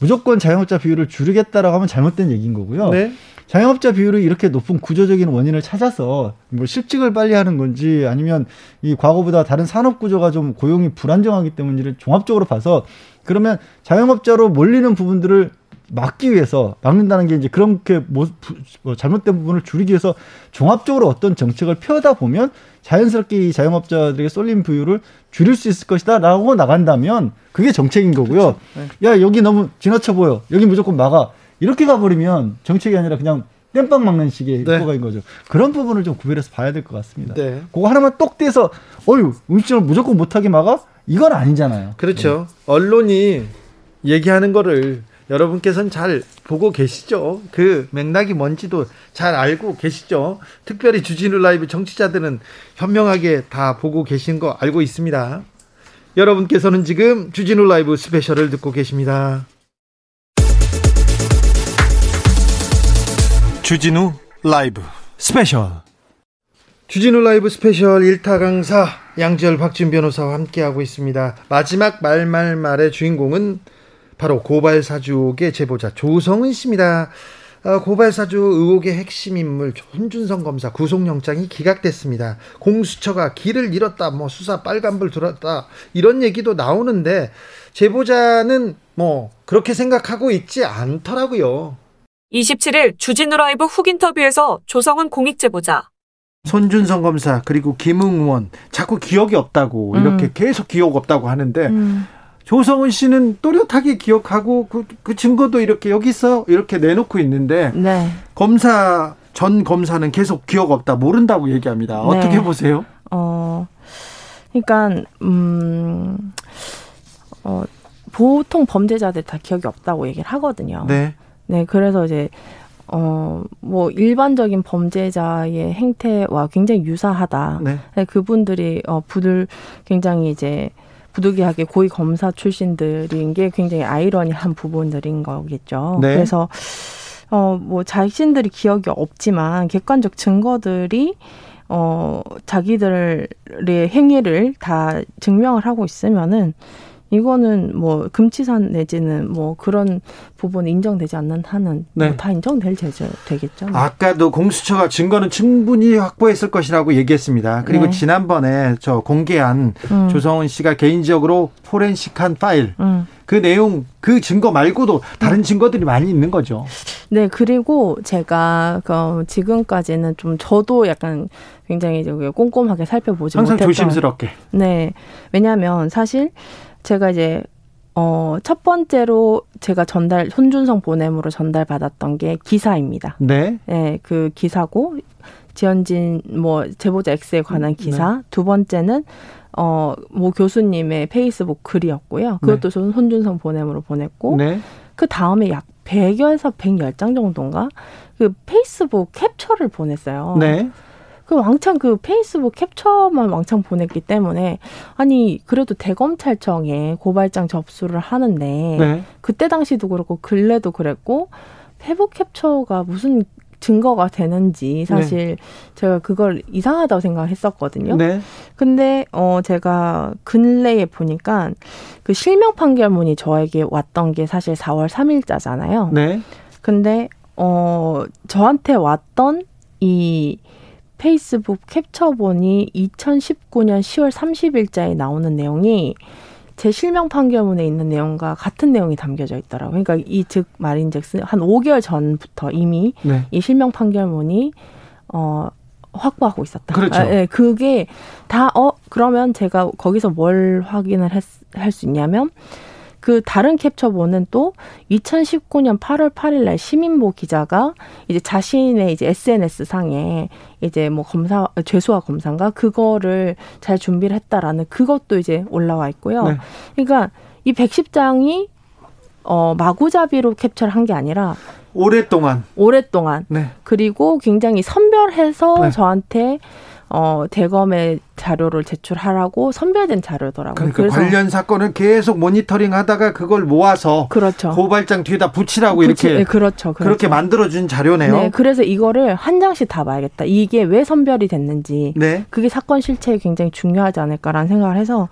Speaker 3: 무조건 자영업자 비율을 줄이겠다라고 하면 잘못된 얘기인 거고요. 네. 자영업자 비율이 이렇게 높은 구조적인 원인을 찾아서 뭐 실직을 빨리 하는 건지 아니면 이 과거보다 다른 산업 구조가 좀 고용이 불안정하기 때문인지를 종합적으로 봐서 그러면 자영업자로 몰리는 부분들을 막기 위해서 막는다는 게 이제 그렇게 뭐, 뭐 잘못된 부분을 줄이기 위해서 종합적으로 어떤 정책을 펴다 보면 자연스럽게 이 자영업자들에게 쏠림 부유를 줄일 수 있을 것이다라고 나간다면 그게 정책인 거고요. 그렇죠. 네. 야 여기 너무 지나쳐 보여. 여기 무조건 막아. 이렇게 가버리면 정책이 아니라 그냥 땜빵 막는 식의 네. 효과인 거죠. 그런 부분을 좀 구별해서 봐야 될 것 같습니다. 네. 그거 하나만 똑 떼서 어유 음식점을 무조건 못하게 막아? 이건 아니잖아요.
Speaker 1: 그렇죠. 네. 언론이 얘기하는 거를 여러분께서는 잘 보고 계시죠? 그 맥락이 뭔지도 잘 알고 계시죠? 특별히 주진우 라이브 정치자들은 현명하게 다 보고 계신 거 알고 있습니다. 여러분께서는 지금 주진우 라이브 스페셜을 듣고 계십니다. 주진우 라이브 스페셜 주진우 라이브 스페셜 1타 강사 양지열 박지훈 변호사와 함께하고 있습니다. 마지막 말말 말의 주인공은 바로 고발 사주의 제보자 조성은 씨입니다. 어, 고발 사주 의혹의 핵심 인물 손준성 검사 구속영장이 기각됐습니다. 공수처가 길을 잃었다, 뭐 수사 빨간불 들었다 이런 얘기도 나오는데 제보자는 뭐 그렇게 생각하고 있지 않더라고요.
Speaker 5: 27일 주진우 라이브 훅 인터뷰에서 조성은 공익 제보자
Speaker 1: 손준성 검사 그리고 김웅 의원 자꾸 기억이 없다고 이렇게 음. 계속 기억 없다고 하는데 음. 조성은 씨는 또렷하게 기억하고 그, 그 증거도 이렇게 여기 있어 이렇게 내놓고 있는데 네. 검사 전 검사는 계속 기억 없다 모른다고 얘기합니다. 네. 어떻게 보세요? 어,
Speaker 11: 그러니까 음, 어, 보통 범죄자들 다 기억이 없다고 얘기를 하거든요. 네. 네, 그래서 이제 어, 뭐, 일반적인 범죄자의 행태와 굉장히 유사하다. 네. 네 그분들이, 어, 부들, 굉장히 이제, 부득이하게 고위 검사 출신들인 게 굉장히 아이러니한 부분들인 거겠죠. 네. 그래서, 어, 뭐, 자신들이 기억이 없지만, 객관적 증거들이, 어, 자기들의 행위를 다 증명을 하고 있으면은, 이거는 뭐 금치산 내지는 뭐 그런 부분이 인정되지 않는 한은 뭐 네. 뭐 다 인정될 제재 되겠죠.
Speaker 1: 네. 아까도 공수처가 증거는 충분히 확보했을 것이라고 얘기했습니다. 그리고 네. 지난번에 저 공개한 음. 조성은 씨가 개인적으로 포렌식한 파일 음. 그 내용 그 증거 말고도 다른 음. 증거들이 많이 있는 거죠.
Speaker 11: 네, 그리고 제가 그 지금까지는 좀 저도 약간 굉장히 꼼꼼하게 살펴보지
Speaker 1: 항상
Speaker 11: 못했던
Speaker 1: 조심스럽게.
Speaker 11: 네, 왜냐하면 사실 제가 이제 어, 첫 번째로 제가 전달, 손준성 보냄으로 전달받았던 게 기사입니다. 네. 네, 그 기사고, 지현진, 뭐, 제보자 X에 관한 기사. 네. 두 번째는, 어, 뭐 교수님의 페이스북 글이었고요. 그것도 네. 손준성 보냄으로 보냈고, 네. 그 다음에 약 100여에서 110장 정도인가? 그 페이스북 캡처를 보냈어요. 네. 그 왕창 그 페이스북 캡처만 왕창 보냈기 때문에 아니 그래도 대검찰청에 고발장 접수를 하는데 네. 그때 당시도 그렇고 근래도 그랬고 페북 캡처가 무슨 증거가 되는지 사실 네. 제가 그걸 이상하다고 생각했었거든요. 네. 근데 어 제가 근래에 보니까 그 실명 판결문이 저에게 왔던 게 사실 4월 3일자잖아요. 네. 근데 어 저한테 왔던 이 페이스북 캡처본이 2019년 10월 30일자에 나오는 내용이 제 실명 판결문에 있는 내용과 같은 내용이 담겨져 있더라고요. 그러니까 이 즉 말인즉슨 한 5개월 전부터 이미 네. 이 실명 판결문이 어 확보하고 있었다.
Speaker 1: 그렇죠. 아,
Speaker 11: 네, 그게 다 어 그러면 제가 거기서 뭘 확인을 할수 있냐면 그 다른 캡처본은 또 2019년 8월 8일 날 시민보 기자가 이제 자신의 이제 SNS 상에 이제 뭐 검사 죄수와 검사인가 그거를 잘 준비를 했다라는 그것도 이제 올라와 있고요. 네. 그러니까 이 110장이 어 마구잡이로 캡처를 한 게 아니라
Speaker 1: 오랫동안
Speaker 11: 오랫동안 네. 그리고 굉장히 선별해서 네. 저한테 어, 대검의 자료를 제출하라고 선별된 자료더라고요.
Speaker 1: 그러니까 관련 사건을 계속 모니터링 하다가 그걸 모아서 그렇죠. 고발장 뒤에다 붙이라고 붙이, 이렇게 네,
Speaker 11: 그렇죠, 그렇죠.
Speaker 1: 그렇게 만들어 준 자료네요. 네,
Speaker 11: 그래서 이거를 한 장씩 다 봐야겠다. 이게 왜 선별이 됐는지. 네. 그게 사건 실체에 굉장히 중요하지 않을까라는 생각을 해서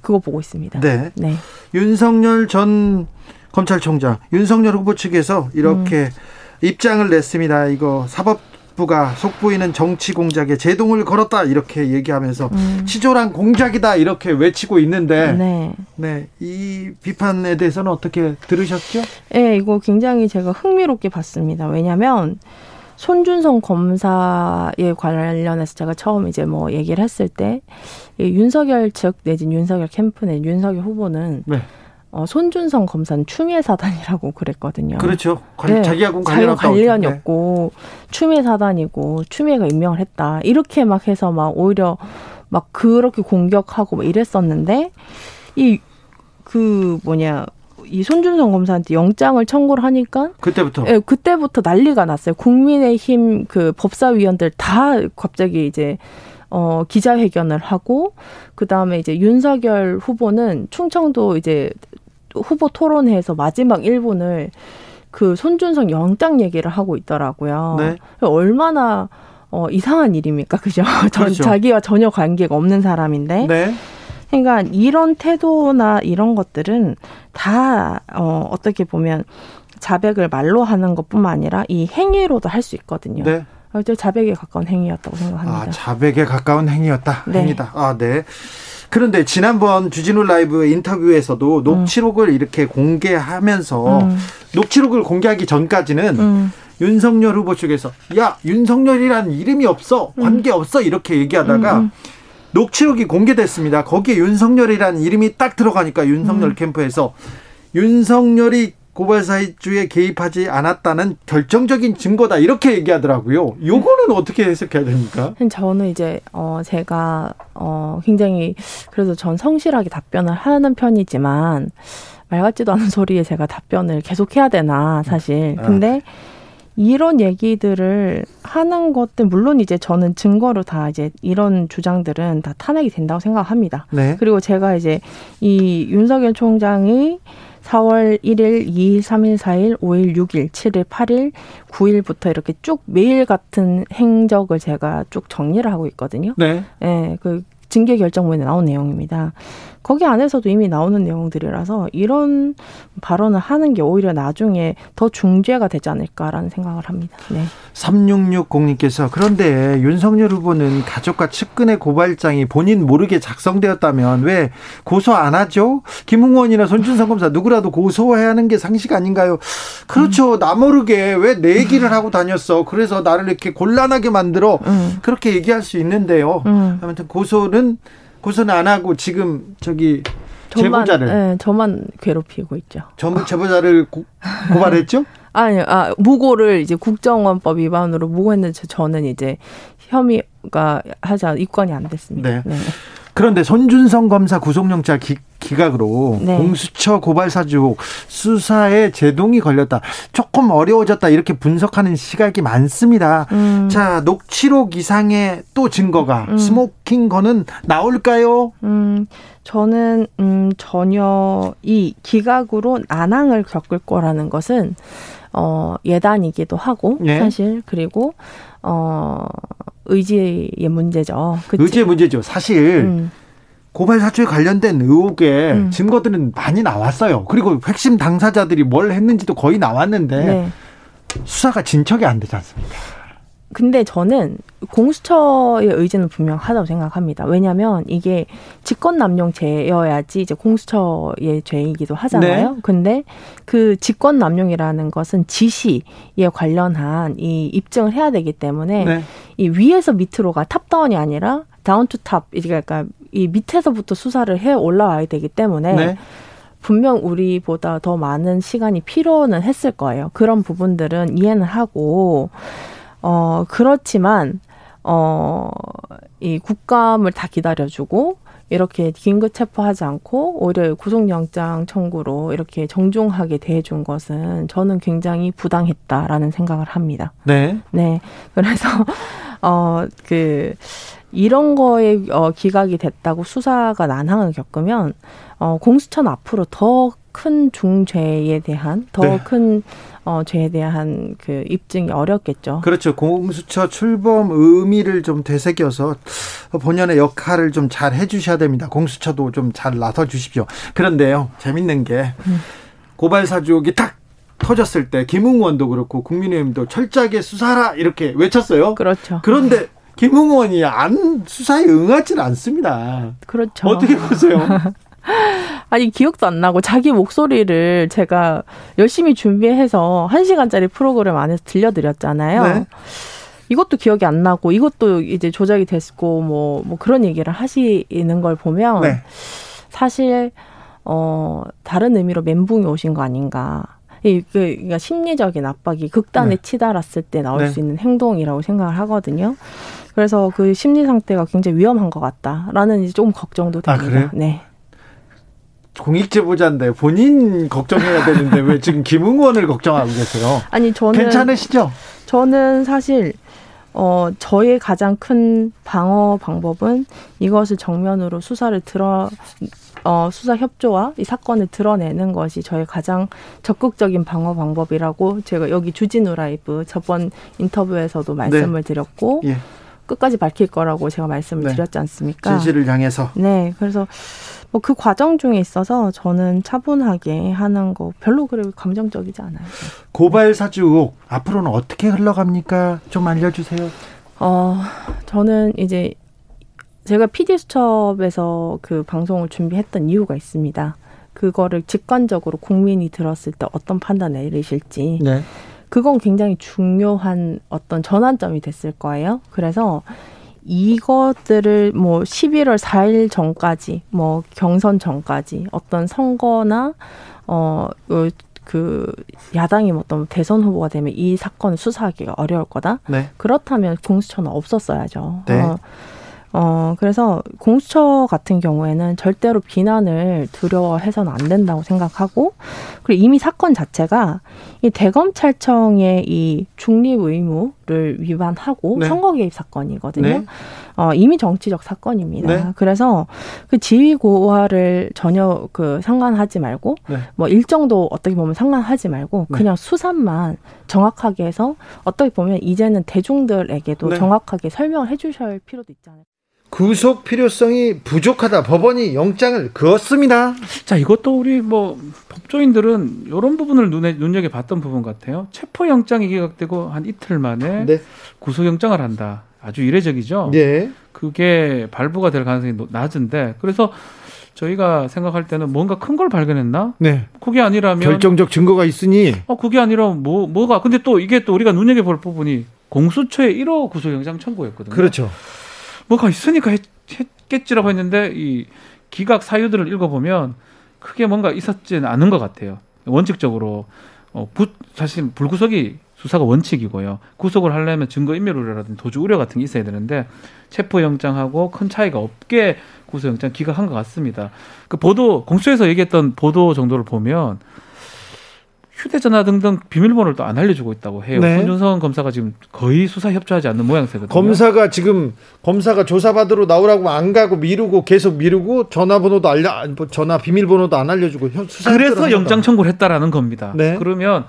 Speaker 11: 그거 보고 있습니다.
Speaker 1: 네. 네. 윤석열 전 검찰총장, 윤석열 후보 측에서 이렇게 음. 입장을 냈습니다. 이거 사법 부가 속보이는 정치 공작에 제동을 걸었다 이렇게 얘기하면서 음. 치졸한 공작이다 이렇게 외치고 있는데 네. 네. 이 비판에 대해서는 어떻게 들으셨죠?
Speaker 11: 네, 이거 굉장히 제가 흥미롭게 봤습니다. 왜냐면 손준성 검사에 관련해서 제가 처음 이제 뭐 얘기를 했을 때 윤석열 측 내진 윤석열 캠프 내 윤석열 후보는 네. 어, 손준성 검사는 추미애 사단이라고 그랬거든요.
Speaker 1: 그렇죠. 관, 네. 자기하고는 관련
Speaker 11: 관련이 네. 없고 추미애 사단이고 추미애가 임명을 했다. 이렇게 막 해서 막 오히려 막 그렇게 공격하고 막 이랬었는데 이 그 뭐냐 이 손준성 검사한테 영장을 청구를 하니까
Speaker 1: 그때부터
Speaker 11: 예, 그때부터 난리가 났어요. 국민의힘 그 법사위원들 다 갑자기 이제 어 기자회견을 하고 그 다음에 이제 윤석열 후보는 충청도 이제 후보 토론회에서 마지막 1분을 그 손준성 영장 얘기를 하고 있더라고요. 네. 얼마나 어, 이상한 일입니까? 그죠? 그렇죠. 자기와 전혀 관계가 없는 사람인데. 네. 그러니까 이런 태도나 이런 것들은 다, 어, 어떻게 보면 자백을 말로 하는 것 뿐만 아니라 이 행위로도 할 수 있거든요. 네. 자백에 가까운 행위였다고 생각합니다.
Speaker 1: 아, 자백에 가까운 행위였다. 네. 행위다. 아, 네. 그런데 지난번 주진우 라이브 인터뷰에서도 녹취록을 음. 이렇게 공개하면서 음. 녹취록을 공개하기 전까지는 음. 윤석열 후보 측에서 야 윤석열이라는 이름이 없어 음. 관계 없어 이렇게 얘기하다가 음, 음. 녹취록이 공개됐습니다. 거기에 윤석열이라는 이름이 딱 들어가니까 윤석열 캠프에서 윤석열이 고발 사이주에 개입하지 않았다는 결정적인 증거다 이렇게 얘기하더라고요. 요거는 어떻게 해석해야 됩니까?
Speaker 11: 저는 이제 어 제가 어 굉장히 그래서 전 성실하게 답변을 하는 편이지만 말 같지도 않은 소리에 제가 답변을 계속 해야 되나 사실. 아. 근데 이런 얘기들을 하는 것들 물론 이제 저는 증거로 다 이제 이런 주장들은 다 탄핵이 된다고 생각합니다. 네. 그리고 제가 이제 이 윤석열 총장이 4월 1일, 2일, 3일, 4일, 5일, 6일, 7일, 8일, 9일부터 이렇게 쭉 매일 같은 행적을 제가 쭉 정리를 하고 있거든요. 네. 예, 그 징계 결정문에 나온 내용입니다. 거기 안에서도 이미 나오는 내용들이라서 이런 발언을 하는 게 오히려 나중에 더 중죄가 되지 않을까라는 생각을 합니다. 네.
Speaker 1: 3660님께서 그런데 윤석열 후보는 가족과 측근의 고발장이 본인 모르게 작성되었다면 왜 고소 안 하죠? 김웅원이나 손준성 검사 누구라도 고소해야 하는 게 상식 아닌가요? 그렇죠. 음. 나 모르게 왜 내 얘기를 하고 다녔어. 그래서 나를 이렇게 곤란하게 만들어. 음. 그렇게 얘기할 수 있는데요. 음. 아무튼 고소는 고소는 안 하고 지금 저기 저만, 제보자를
Speaker 11: 네, 저만 괴롭히고 있죠.
Speaker 1: 전부 제보자를 고, 고발했죠?
Speaker 11: 아니요, 아 무고를 이제 국정원법 위반으로 무고했는데 저는 이제 혐의가 하자 입건이 안 됐습니다. 네. 네.
Speaker 1: 그런데 손준성 검사 구속영장 기, 각으로 네. 공수처 고발 사주 수사에 제동이 걸렸다. 조금 어려워졌다. 이렇게 분석하는 시각이 많습니다. 음. 자, 녹취록 이상의 또 증거가 음. 스모킹 건은 나올까요? 음,
Speaker 11: 저는 음, 전혀 이 기각으로 난항을 겪을 거라는 것은 어, 예단이기도 하고 네. 사실 그리고 어, 의지의 문제죠.
Speaker 1: 그치? 의지의 문제죠. 사실 음. 고발 사주에 관련된 의혹의 음. 증거들은 많이 나왔어요. 그리고 핵심 당사자들이 뭘 했는지도 거의 나왔는데 네. 수사가 진척이 안 되지 않습니까?
Speaker 11: 근데 저는 공수처의 의지는 분명하다고 생각합니다. 왜냐하면 이게 직권남용죄여야지 이제 공수처의 죄이기도 하잖아요. 네. 근데 그 직권남용이라는 것은 지시에 관련한 이 입증을 해야 되기 때문에 네. 이 위에서 밑으로가 top-down이 아니라 down to top, 그러니까 이 밑에서부터 수사를 해 올라와야 되기 때문에 네. 분명 우리보다 더 많은 시간이 필요는 했을 거예요. 그런 부분들은 이해는 하고 어, 그렇지만, 어, 이 국감을 다 기다려주고, 이렇게 긴급 체포하지 않고 오히려 구속영장 청구로 이렇게 정중하게 대해준 것은 저는 굉장히 부당했다라는 생각을 합니다. 네. 네. 그래서 어그 이런 거에 어 기각이 됐다고 수사가 난항을 겪으면 어 공수처는 앞으로 더 큰 중죄에 대한 더큰 네. 어, 죄에 대한 그 입증이 어렵겠죠.
Speaker 1: 그렇죠. 공수처 출범 의미를 좀 되새겨서 본연의 역할을 좀 잘 해주셔야 됩니다. 공수처도 좀 잘 나서 주십시오. 그런데요, 재밌는 게 음. 고발 사주옥이 딱 터졌을 때 김웅원도 그렇고 국민의힘도 철저하게 수사라 이렇게 외쳤어요.
Speaker 11: 그렇죠.
Speaker 1: 그런데 김웅원이 안 수사에 응하지는 않습니다.
Speaker 11: 그렇죠.
Speaker 1: 어떻게 보세요?
Speaker 11: 아니 기억도 안 나고 자기 목소리를 제가 열심히 준비해서 한 시간짜리 프로그램 안에서 들려드렸잖아요. 네. 이것도 기억이 안 나고 이것도 이제 조작이 됐고 뭐뭐 뭐 그런 얘기를 하시는 걸 보면 네. 사실 어 다른 의미로 멘붕이 오신 거 아닌가. 이, 그, 그러니까 심리적인 압박이 극단에 네. 치달았을 때 나올 네. 수 있는 행동이라고 생각을 하거든요. 그래서 그 심리 상태가 굉장히 위험한 것 같다라는 이제 조금 걱정도 아, 됩니다. 아, 네.
Speaker 1: 공익 제보자인데 본인 걱정해야 되는데 왜 지금 김웅원을 걱정하고 계세요?
Speaker 11: 아니 저는
Speaker 1: 괜찮으시죠?
Speaker 11: 저는 사실 어 저의 가장 큰 방어 방법은 이것을 정면으로 수사를 들어 어 수사 협조와 이 사건을 드러내는 것이 저의 가장 적극적인 방어 방법이라고 제가 여기 주진우 라이브 저번 인터뷰에서도 말씀을 네. 드렸고 예. 끝까지 밝힐 거라고 제가 말씀을 네. 드렸지 않습니까?
Speaker 1: 진실을 향해서.
Speaker 11: 네, 그래서 뭐 그 과정 중에 있어서 저는 차분하게 하는 거 별로 그래 감정적이지 않아요.
Speaker 1: 고발 사주 의혹 앞으로는 어떻게 흘러갑니까? 좀 알려주세요.
Speaker 11: 어, 저는 이제 제가 PD 수첩에서 그 방송을 준비했던 이유가 있습니다. 그거를 직관적으로 국민이 들었을 때 어떤 판단 내리실지. 네. 그건 굉장히 중요한 어떤 전환점이 됐을 거예요. 그래서 이것들을 뭐 11월 4일 전까지 뭐 경선 전까지 어떤 선거나 어그 그 야당이 어떤 대선 후보가 되면 이 사건을 수사하기가 어려울 거다. 네. 그렇다면 공수처는 없었어야죠. 네. 어, 어, 그래서 공수처 같은 경우에는 절대로 비난을 두려워해서는 안 된다고 생각하고, 그리고 이미 사건 자체가 이 대검찰청의 이 중립 의무를 위반하고 네. 선거 개입 사건이거든요. 네. 어, 이미 정치적 사건입니다. 네. 그래서 그 지위 고하를 전혀 그 상관하지 말고, 네. 뭐 일정도 어떻게 보면 상관하지 말고, 네. 그냥 수사만 정확하게 해서 어떻게 보면 이제는 대중들에게도 네. 정확하게 설명을 해 주셔야 필요도 있잖아요.
Speaker 1: 구속 필요성이 부족하다. 법원이 영장을 그었습니다.
Speaker 2: 자, 이것도 우리 뭐 법조인들은 이런 부분을 눈에 눈여겨 봤던 부분 같아요. 체포 영장이 기각되고 한 이틀 만에 네. 구속 영장을 한다. 아주 이례적이죠. 네. 그게 발부가 될 가능성이 낮은데 그래서 저희가 생각할 때는 뭔가 큰 걸 발견했나? 네. 그게 아니라면
Speaker 1: 결정적 증거가 있으니
Speaker 2: 어 그게 아니라 뭐 뭐가 근데 또 이게 또 우리가 눈여겨 볼 부분이 공수처의 1호 구속영장 청구였거든요.
Speaker 1: 그렇죠.
Speaker 2: 뭐가 있으니까 했, 겠지라고 했는데 이 기각 사유들을 읽어보면 크게 뭔가 있었지는 않은 것 같아요. 원칙적으로 어, 부, 사실 불구속이 수사가 원칙이고요. 구속을 하려면 증거 인멸 우려라든지 도주 우려 같은 게 있어야 되는데 체포 영장하고 큰 차이가 없게 구속 영장 기각한 것 같습니다. 그 보도 공수처에서 얘기했던 보도 정도를 보면 휴대전화 등등 비밀번호를 또 안 알려주고 있다고 해요. 네. 손준성 검사가 지금 거의 수사 협조하지 않는 모양새거든요.
Speaker 1: 검사가 지금 검사가 조사받으러 나오라고 안 가고 미루고 계속 미루고 전화번호도 알려 뭐 전화 비밀번호도 안 알려주고
Speaker 2: 수사 그래서 영장 청구를 했다라는 겁니다. 네. 그러면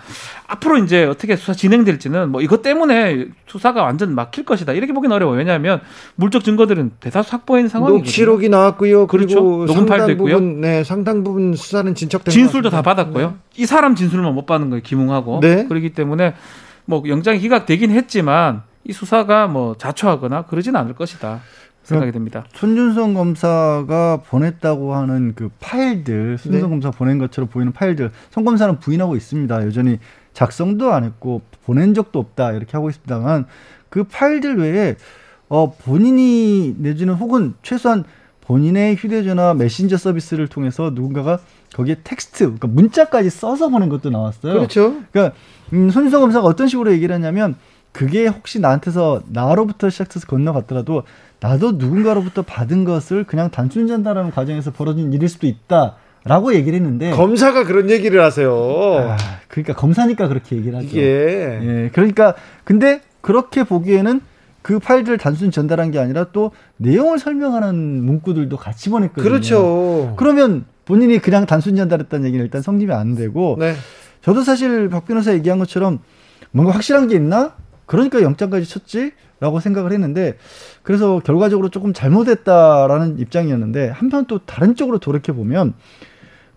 Speaker 2: 앞으로 이제 어떻게 수사 진행될지는 뭐 이것 때문에 수사가 완전 막힐 것이다 이렇게 보기는 어려워요. 왜냐하면 물적 증거들은 대다수 확보해 있는 상황이거든요.
Speaker 1: 녹취록이 나왔고요. 그리고 그렇죠. 녹음 파일도 있고요. 부분, 네, 상당 부분 수사는 진척된
Speaker 2: 진술도 다 받았고요. 네. 이 사람 진술만 못 받는 거예요. 김웅하고 네. 그렇기 때문에 뭐 영장이 기각되긴 했지만 이 수사가 뭐 자초하거나 그러지는 않을 것이다. 생각이 듭니다.
Speaker 3: 손준성 검사가 보냈다고 하는 그 파일들, 손준성 네. 검사 보낸 것처럼 보이는 파일들, 송 검사는 부인하고 있습니다. 여전히 작성도 안 했고 보낸 적도 없다 이렇게 하고 있습니다만 그 파일들 외에 어 본인이 내지는 혹은 최소한 본인의 휴대전화 메신저 서비스를 통해서 누군가가 거기에 텍스트, 그러니까 문자까지 써서 보낸 것도 나왔어요.
Speaker 1: 그렇죠.
Speaker 3: 그러니까 음, 손준성 검사가 어떤 식으로 얘기를 했냐면 그게 혹시 나한테서 나로부터 시작해서 건너갔더라도 나도 누군가로부터 받은 것을 그냥 단순 전달하는 과정에서 벌어진 일일 수도 있다. 라고 얘기를 했는데
Speaker 1: 검사가 그런 얘기를 하세요.
Speaker 3: 아, 그러니까 검사니까 그렇게 얘기를 하죠. 예. 예. 그러니까 근데 그렇게 보기에는 그 파일들을 단순히 전달한 게 아니라 또 내용을 설명하는 문구들도 같이 보냈거든요.
Speaker 1: 그렇죠.
Speaker 3: 그러면 본인이 그냥 단순히 전달했다는 얘기는 일단 성립이 안 되고 네. 저도 사실 박 변호사 얘기한 것처럼 뭔가 확실한 게 있나? 그러니까 영장까지 쳤지라고 생각을 했는데 그래서 결과적으로 조금 잘못했다라는 입장이었는데 한편 또 다른 쪽으로 돌이켜 보면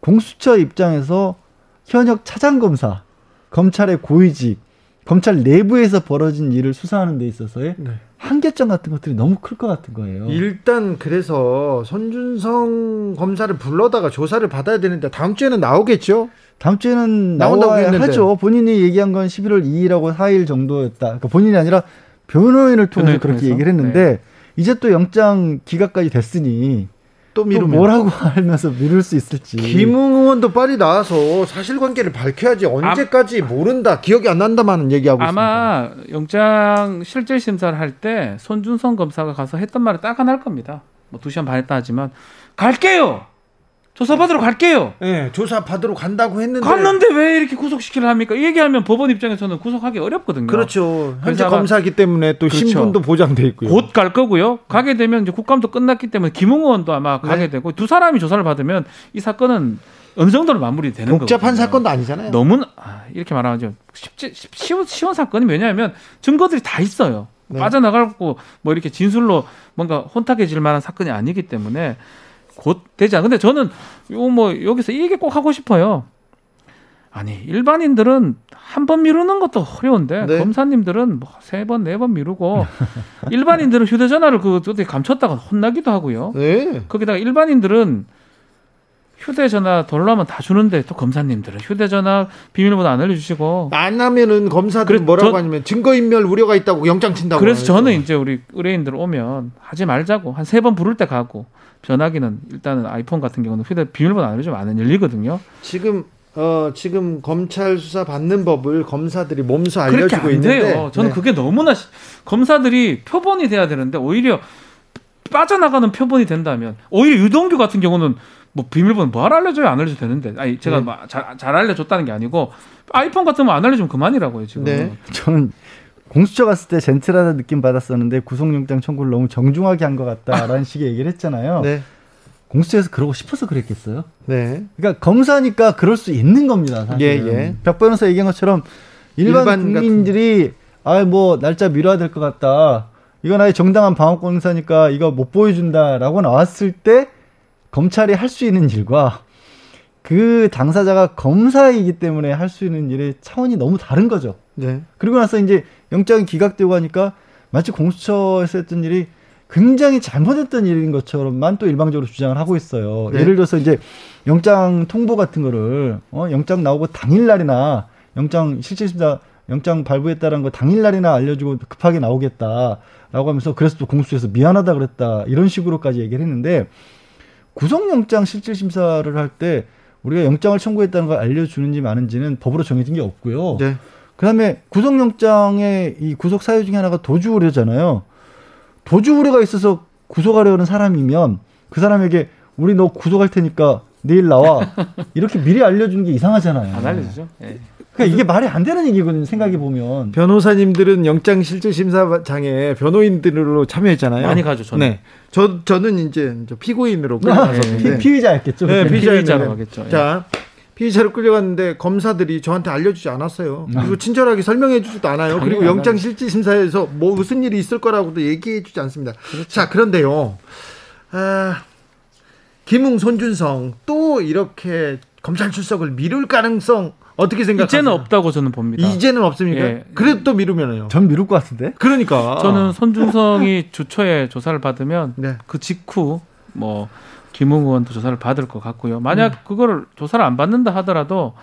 Speaker 3: 공수처 입장에서 현역 차장 검사, 검찰의 고위직, 검찰 내부에서 벌어진 일을 수사하는 데 있어서의 네. 한계점 같은 것들이 너무 클 것 같은 거예요.
Speaker 1: 일단 그래서 손준성 검사를 불러다가 조사를 받아야 되는데 다음 주에는 나오겠죠?
Speaker 3: 다음 주에는 나와야 하죠. 본인이 얘기한 건 11월 2일하고 4일 정도였다. 그러니까 본인이 아니라 변호인을 통해서 그렇게 얘기를 했는데 네. 이제 또 영장 기각까지 됐으니 또 미루면 또 뭐라고 하면서 미룰 수 있을지.
Speaker 1: 김웅 의원도 빨리 나와서 사실관계를 밝혀야지 언제까지 아, 모른다 기억이 안 난다만 얘기하고
Speaker 2: 아마 있습니다. 영장 실질 심사를 할 때 손준성 검사가 가서 했던 말을 딱 하나 할 겁니다. 뭐두 시간 반 했다 하지만 갈게요. 조사 받으러 갈게요.
Speaker 1: 예, 네, 조사 받으러 간다고 했는데
Speaker 2: 갔는데 왜 이렇게 구속시키려 합니까? 얘기하면 법원 입장에서는 구속하기 어렵거든요.
Speaker 1: 그렇죠. 현재 검사기 때문에 또 그렇죠. 신분도 보장돼 있고요.
Speaker 2: 곧 갈 거고요. 가게 되면 이제 국감도 끝났기 때문에 김웅 의원도 아마 가게 네. 되고 두 사람이 조사를 받으면 이 사건은 어느 정도로 마무리되는 거예요.
Speaker 1: 복잡한 거거든요. 사건도 아니잖아요.
Speaker 2: 너무 아, 이렇게 말하면 쉽지 쉬운, 쉬운 사건이 왜냐하면 증거들이 다 있어요. 네. 빠져나가고 뭐 이렇게 진술로 뭔가 혼탁해질 만한 사건이 아니기 때문에 곧 되지 않. 근데 저는 요 뭐 여기서 이 얘기 꼭 하고 싶어요. 아니 일반인들은 한 번 미루는 것도 어려운데 네. 검사님들은 뭐 세 번 네 번 미루고 일반인들은 휴대전화를 그 어떻게 감췄다가 혼나기도 하고요. 네. 거기다가 일반인들은 휴대전화 돌라면 다 주는데 또 검사님들은 휴대전화 비밀번호 안 알려주시고
Speaker 1: 안 하면은 검사들이 뭐라고 저, 하냐면 증거인멸 우려가 있다고 영장 친다고
Speaker 2: 그래서 하죠. 저는 이제 우리 의뢰인들 오면 하지 말자고 한 세 번 부를 때 가고 전화기는 일단은 아이폰 같은 경우는 휴대 비밀번호 안 알려주면 안 열리거든요.
Speaker 1: 지금 어, 지금 검찰 수사 받는 법을 검사들이 몸소 알려주고 있는데
Speaker 2: 돼요. 저는 네. 그게 너무나 시, 검사들이 표본이 돼야 되는데 오히려 빠져나가는 표본이 된다면 오히려 유동규 같은 경우는 뭐 비밀번호 뭐하러 알려줘야 안 알려줘도 되는데 아니 제가 네. 잘, 잘 알려줬다는 게 아니고 아이폰 같은 거 안 알려주면 그만이라고요 지금. 네.
Speaker 3: 저는 공수처 갔을 때 젠틀하다 느낌 받았었는데 구속영장 청구를 너무 정중하게 한 것 같다라는 식의 얘기를 했잖아요. 네. 공수처에서 그러고 싶어서 그랬겠어요? 네. 그러니까 검사니까 그럴 수 있는 겁니다. 사실. 예, 예. 박 변호사 얘기한 것처럼 일반, 일반 국민들이 아뭐 날짜 미뤄야 될 것 같다. 이건 아예 정당한 방어권 사니까 이거 못 보여준다라고 나왔을 때 검찰이 할 수 있는 일과 그 당사자가 검사이기 때문에 할 수 있는 일의 차원이 너무 다른 거죠. 네. 그리고 나서 이제 영장이 기각되고 하니까 마치 공수처에서 했던 일이 굉장히 잘못했던 일인 것처럼만 또 일방적으로 주장을 하고 있어요. 네. 예를 들어서 이제 영장 통보 같은 거를 어 영장 나오고 당일 날이나 영장 실질심사 영장 발부했다라는 거 당일 날이나 알려주고 급하게 나오겠다라고 하면서 그래서 또 공수처에서 미안하다 그랬다 이런 식으로까지 얘기를 했는데 구속영장 실질심사를 할 때 우리가 영장을 청구했다는 걸 알려주는지 마는지는 법으로 정해진 게 없고요. 네. 그다음에 구속영장의 이 구속 사유 중에 하나가 도주 우려잖아요. 도주 우려가 있어서 구속하려는 사람이면 그 사람에게 우리 너 구속할 테니까 내일 나와 이렇게 미리 알려주는 게 이상하잖아요.
Speaker 2: 안 알려주죠. 네.
Speaker 3: 그러니까 이게 말이 안 되는 얘기거든요. 생각해 보면
Speaker 1: 변호사님들은 영장 실질 심사장에 변호인들로 참여했잖아요.
Speaker 2: 많이 가죠. 저는. 네.
Speaker 1: 저 저는 이제 피고인으로 끌려갔었는데
Speaker 3: 네. 피의자였겠죠.
Speaker 1: 네, 피의자로 가겠죠. 자. 피의자로 끌려갔는데 검사들이 저한테 알려주지 않았어요. 음. 그리고 친절하게 설명해주지도 않아요. 그리고 영장 실질 심사에서 뭐 무슨 일이 있을 거라고도 얘기해주지 않습니다. 그렇죠. 자 그런데요, 아, 김웅 손준성 또 이렇게 검찰 출석을 미룰 가능성 어떻게 생각하세요?
Speaker 2: 이제는 없다고 저는 봅니다.
Speaker 1: 이제는 없습니까? 예. 그래도 또 미루면요.
Speaker 3: 전 미룰 것 같은데.
Speaker 1: 그러니까
Speaker 2: 저는 손준성이 주초에 조사를 받으면 네. 그 직후 뭐 김웅 의원도 조사를 받을 것 같고요. 만약 음. 그거를 조사를 안 받는다 하더라도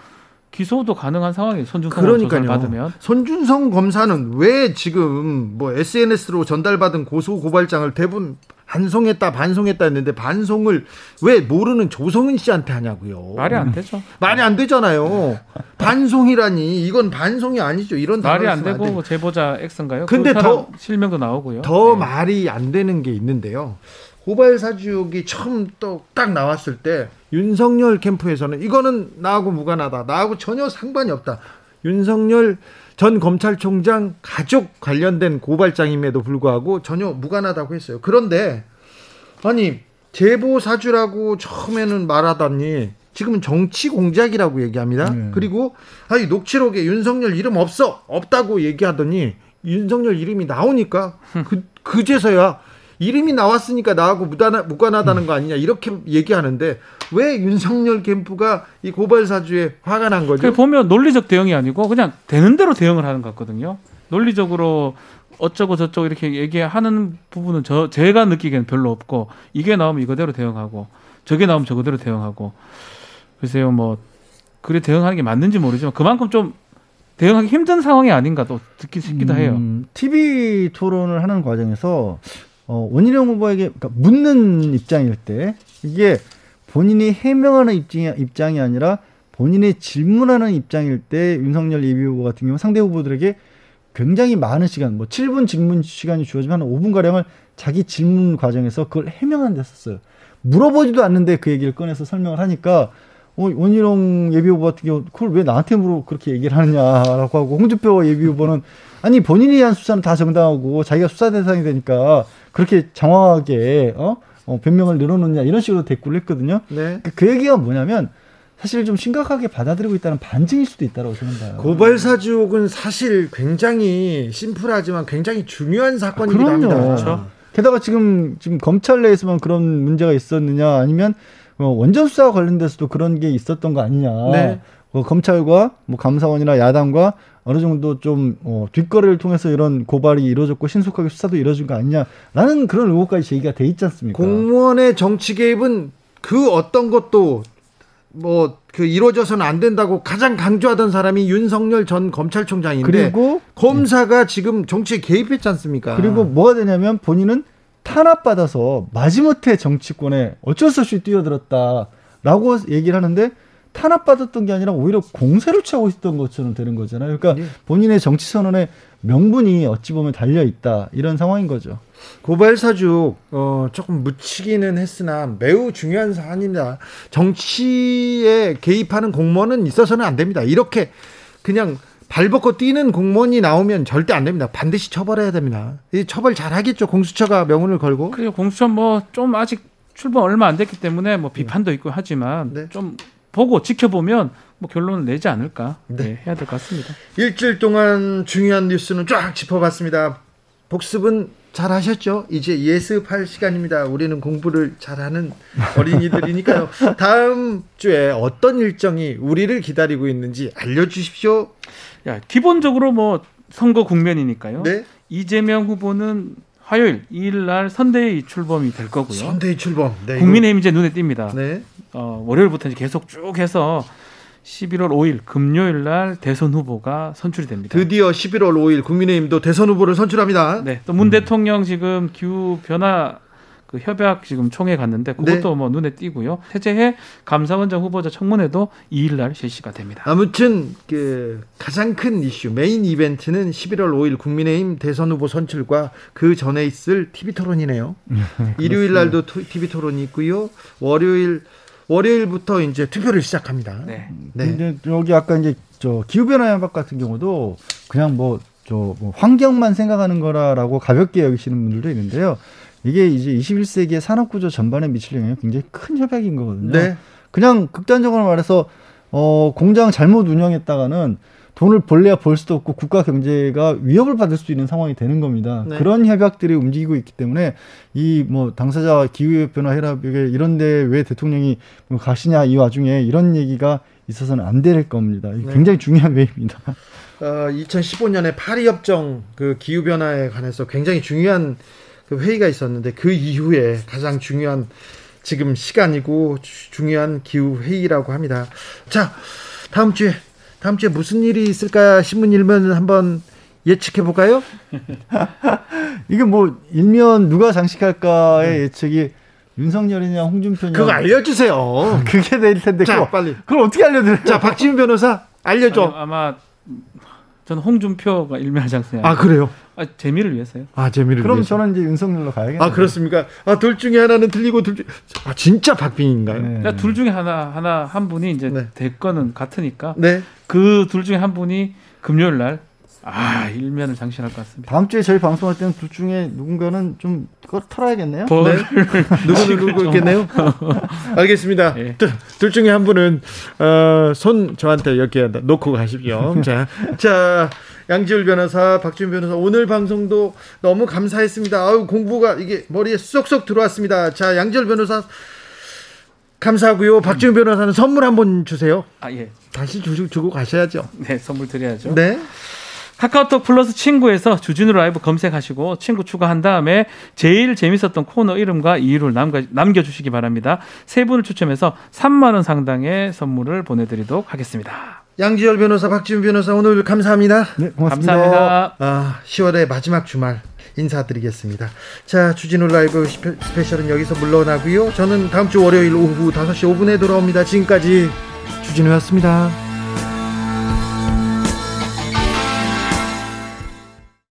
Speaker 2: 기소도 가능한 상황이 손준성 조사를 받으면
Speaker 1: 손준성 검사는 왜 지금 뭐 SNS로 전달받은 고소 고발장을 대부분 반송했다 반송했다 했는데 반송을 왜 모르는 조성은 씨한테 하냐고요.
Speaker 2: 말이 안 되죠.
Speaker 1: 말이 안 되잖아요. 반송이라니 이건 반송이 아니죠. 이런
Speaker 2: 말이 안 되고 안 제보자 X인가요? 근데 그더 실명도 나오고요.
Speaker 1: 더 네. 말이 안 되는 게 있는데요. 고발 사주기 처음 또 딱 나왔을 때 윤석열 캠프에서는 이거는 나하고 무관하다. 나하고 전혀 상관이 없다. 윤석열 전 검찰총장 가족 관련된 고발장임에도 불구하고 전혀 무관하다고 했어요. 그런데 아니 제보 사주라고 처음에는 말하더니 지금은 정치 공작이라고 얘기합니다. 네. 그리고 아니 녹취록에 윤석열 이름 없어 없다고 얘기하더니 윤석열 이름이 나오니까 그 그제서야 이름이 나왔으니까 나하고 무관하, 무관하다는 거 아니냐 이렇게 얘기하는데 왜 윤석열 캠프가 이 고발 사주에 화가 난 거죠?
Speaker 2: 보면 논리적 대응이 아니고 그냥 되는 대로 대응을 하는 것 같거든요. 논리적으로 어쩌고 저쩌고 이렇게 얘기하는 부분은 저 제가 느끼기에는 별로 없고 이게 나오면 이거대로 대응하고 저게 나오면 저거대로 대응하고 글쎄요 뭐 그래 대응하는 게 맞는지 모르지만 그만큼 좀 대응하기 힘든 상황이 아닌가 또 듣기 싶기도 해요. 음,
Speaker 3: TV 토론을 하는 과정에서 어, 원희룡 후보에게 그러니까 묻는 입장일 때 이게 본인이 해명하는 입장이, 입장이 아니라 본인이 질문하는 입장일 때 윤석열 예비 후보 같은 경우 상대 후보들에게 굉장히 많은 시간, 뭐 7분 질문 시간이 주어지면 한 5분 가량을 자기 질문 과정에서 그걸 해명하는 데 썼어요. 물어보지도 않는데 그 얘기를 꺼내서 설명을 하니까 어, 원희룡 예비 후보 같은 경우 그걸 왜 나한테 물어 그렇게 얘기를 하느냐라고 하고 홍준표 예비 후보는 아니 본인이 한 수사는 다 정당하고 자기가 수사 대상이 되니까 그렇게 장황하게 어? 어 변명을 늘어놓냐 이런 식으로 대꾸를 했거든요. 네. 그, 그 얘기가 뭐냐면 사실 좀 심각하게 받아들이고 있다는 반증일 수도 있다고 저는 봐요.
Speaker 1: 고발 사주옥은 사실 굉장히 심플하지만 굉장히 중요한 사건이기도 아, 합니다. 그렇죠.
Speaker 3: 게다가 지금 지금 검찰 내에서만 그런 문제가 있었느냐 아니면 뭐 원전 수사와 관련돼서도 그런 게 있었던 거 아니냐. 네. 뭐 검찰과 뭐 감사원이나 야당과 어느 정도 좀 어, 뒷거래를 통해서 이런 고발이 이루어졌고 신속하게 수사도 이루어진 거 아니냐라는 그런 의혹까지 제기가 돼 있지 않습니까?
Speaker 1: 공무원의 정치 개입은 그 어떤 것도 뭐 그 이루어져서는 안 된다고 가장 강조하던 사람이 윤석열 전 검찰총장인데 그리고 검사가 지금 정치에 개입했지 않습니까?
Speaker 3: 그리고 뭐가 되냐면 본인은 탄압받아서 마지못해 정치권에 어쩔 수 없이 뛰어들었다라고 얘기를 하는데 탄압받았던 게 아니라 오히려 공세를 취하고 있었던 것처럼 되는 거잖아요. 그러니까 네. 본인의 정치 선언에 명분이 어찌 보면 달려 있다 이런 상황인 거죠.
Speaker 1: 고발 사주 어, 조금 묻히기는 했으나 매우 중요한 사안입니다. 정치에 개입하는 공무원은 있어서는 안 됩니다. 이렇게 그냥 발벗고 뛰는 공무원이 나오면 절대 안 됩니다. 반드시 처벌해야 됩니다. 이 처벌 잘 하겠죠. 공수처가 명운을 걸고.
Speaker 2: 그래요. 공수처 뭐 좀 아직 출범 얼마 안 됐기 때문에 뭐 비판도 있고 하지만 네. 좀 보고 지켜보면 뭐 결론을 내지 않을까 네. 네, 해야 될 것 같습니다.
Speaker 1: 일주일 동안 중요한 뉴스는 쫙 짚어봤습니다. 복습은 잘 하셨죠? 이제 예습할 시간입니다. 우리는 공부를 잘하는 어린이들이니까요. 다음 주에 어떤 일정이 우리를 기다리고 있는지 알려주십시오.
Speaker 2: 야, 기본적으로 뭐 선거 국면이니까요. 네? 이재명 후보는 화요일 2일 날 선대위 출범이 될 거고요.
Speaker 1: 선대위 출범.
Speaker 2: 네, 국민의힘 이제 눈에 띕니다. 네. 어, 월요일부터 이제 계속 쭉 해서 11월 5일 금요일 날 대선 후보가 선출이 됩니다.
Speaker 1: 드디어 11월 5일 국민의힘도 대선 후보를 선출합니다.
Speaker 2: 네. 또문 음. 대통령 지금 기후 변화 그 협약 지금 총회 갔는데 그것도 네. 뭐 눈에 띄고요. 해제해 감사원장 후보자 청문회도 2일 날 실시가 됩니다.
Speaker 1: 아무튼 그 가장 큰 이슈 메인 이벤트는 11월 5일 국민의힘 대선 후보 선출과 그 전에 있을 TV 토론이네요. 일요일 날도 TV 토론이 있고요. 월요일 월요일부터 이제 투표를 시작합니다. 네.
Speaker 3: 네. 근데 여기 아까 이제 저 기후 변화 협약 같은 경우도 그냥 뭐 저 뭐 환경만 생각하는 거라라고 가볍게 여기시는 분들도 있는데요. 이게 이제 21세기의 산업 구조 전반에 미칠 영향이 굉장히 큰 협약인 거거든요. 네. 그냥 극단적으로 말해서 어 공장 잘못 운영했다가는 돈을 벌래야 벌 수도 없고 국가 경제가 위협을 받을 수 있는 상황이 되는 겁니다. 네. 그런 협약들이 움직이고 있기 때문에 이 뭐 당사자 기후 변화 협약에 이런데 왜 대통령이 뭐 가시냐 이 와중에 이런 얘기가 있어서는 안 될 겁니다. 네. 굉장히 중요한 회의입니다.
Speaker 1: 어, 2015년에 파리 협정 그 기후 변화에 관해서 굉장히 중요한 그 회의가 있었는데 그 이후에 가장 중요한 지금 시간이고 중요한 기후 회의라고 합니다. 자, 다음 주에 다음 주에 무슨 일이 있을까 신문 일면 한번 예측해 볼까요?
Speaker 3: 이게 뭐 일면 누가 장식할까의 네. 예측이 윤석열이냐 홍준표냐
Speaker 1: 그거 알려주세요.
Speaker 3: 그게 될 텐데
Speaker 1: 자, 그거, 빨리
Speaker 3: 그걸 어떻게 알려드려요?
Speaker 1: 자 박지훈 변호사 알려줘.
Speaker 2: 아니, 아마 저는 홍준표가 일면장수냐.
Speaker 1: 아 그래요?
Speaker 2: 아, 재미를 위해서요.
Speaker 1: 아 재미를
Speaker 3: 그럼
Speaker 1: 위해서.
Speaker 3: 저는 이제 윤석열로 가야겠네요.
Speaker 1: 아 그렇습니까? 아 둘 중에 하나는 틀리고 둘 중. 아 진짜 박빙인가요? 네.
Speaker 2: 그러니까 둘 중에 하나 하나 한 분이 이제 네. 대권은 같으니까. 네. 그 둘 중에 한 분이 금요일 날. 아 일면을 장신할 것 같습니다.
Speaker 3: 다음 주에 저희 방송할 때는 둘 중에 누군가는 좀 털어야겠네요.
Speaker 1: 네. 누구 누구 있겠네요. 알겠습니다. 네. 둘, 둘, 중에 한 분은 어, 손 저한테 이렇게 놓고 가십시오. 자, 자 양지울 변호사, 박준 변호사 오늘 방송도 너무 감사했습니다. 아우 공부가 이게 머리에 쏙쏙 들어왔습니다. 자 양지울 변호사 감사하고요. 박준 변호사는 선물 한 번 주세요.
Speaker 2: 아 예.
Speaker 1: 다시 주, 주고 가셔야죠.
Speaker 2: 네, 선물 드려야죠.
Speaker 1: 네.
Speaker 2: 카카오톡 플러스 친구에서 주진우 라이브 검색하시고 친구 추가한 다음에 제일 재밌었던 코너 이름과 이유를 남겨, 남겨 주시기 바랍니다. 세 분을 추첨해서 3만 원 상당의 선물을 보내드리도록 하겠습니다.
Speaker 1: 양지열 변호사, 박지훈 변호사 오늘 감사합니다.
Speaker 3: 네, 고맙습니다.
Speaker 2: 감사합니다.
Speaker 1: 아, 10월의 마지막 주말 인사드리겠습니다. 자, 주진우 라이브 스페셜은 여기서 물러나고요. 저는 다음 주 월요일 오후 5시 5분에 돌아옵니다. 지금까지 주진우였습니다.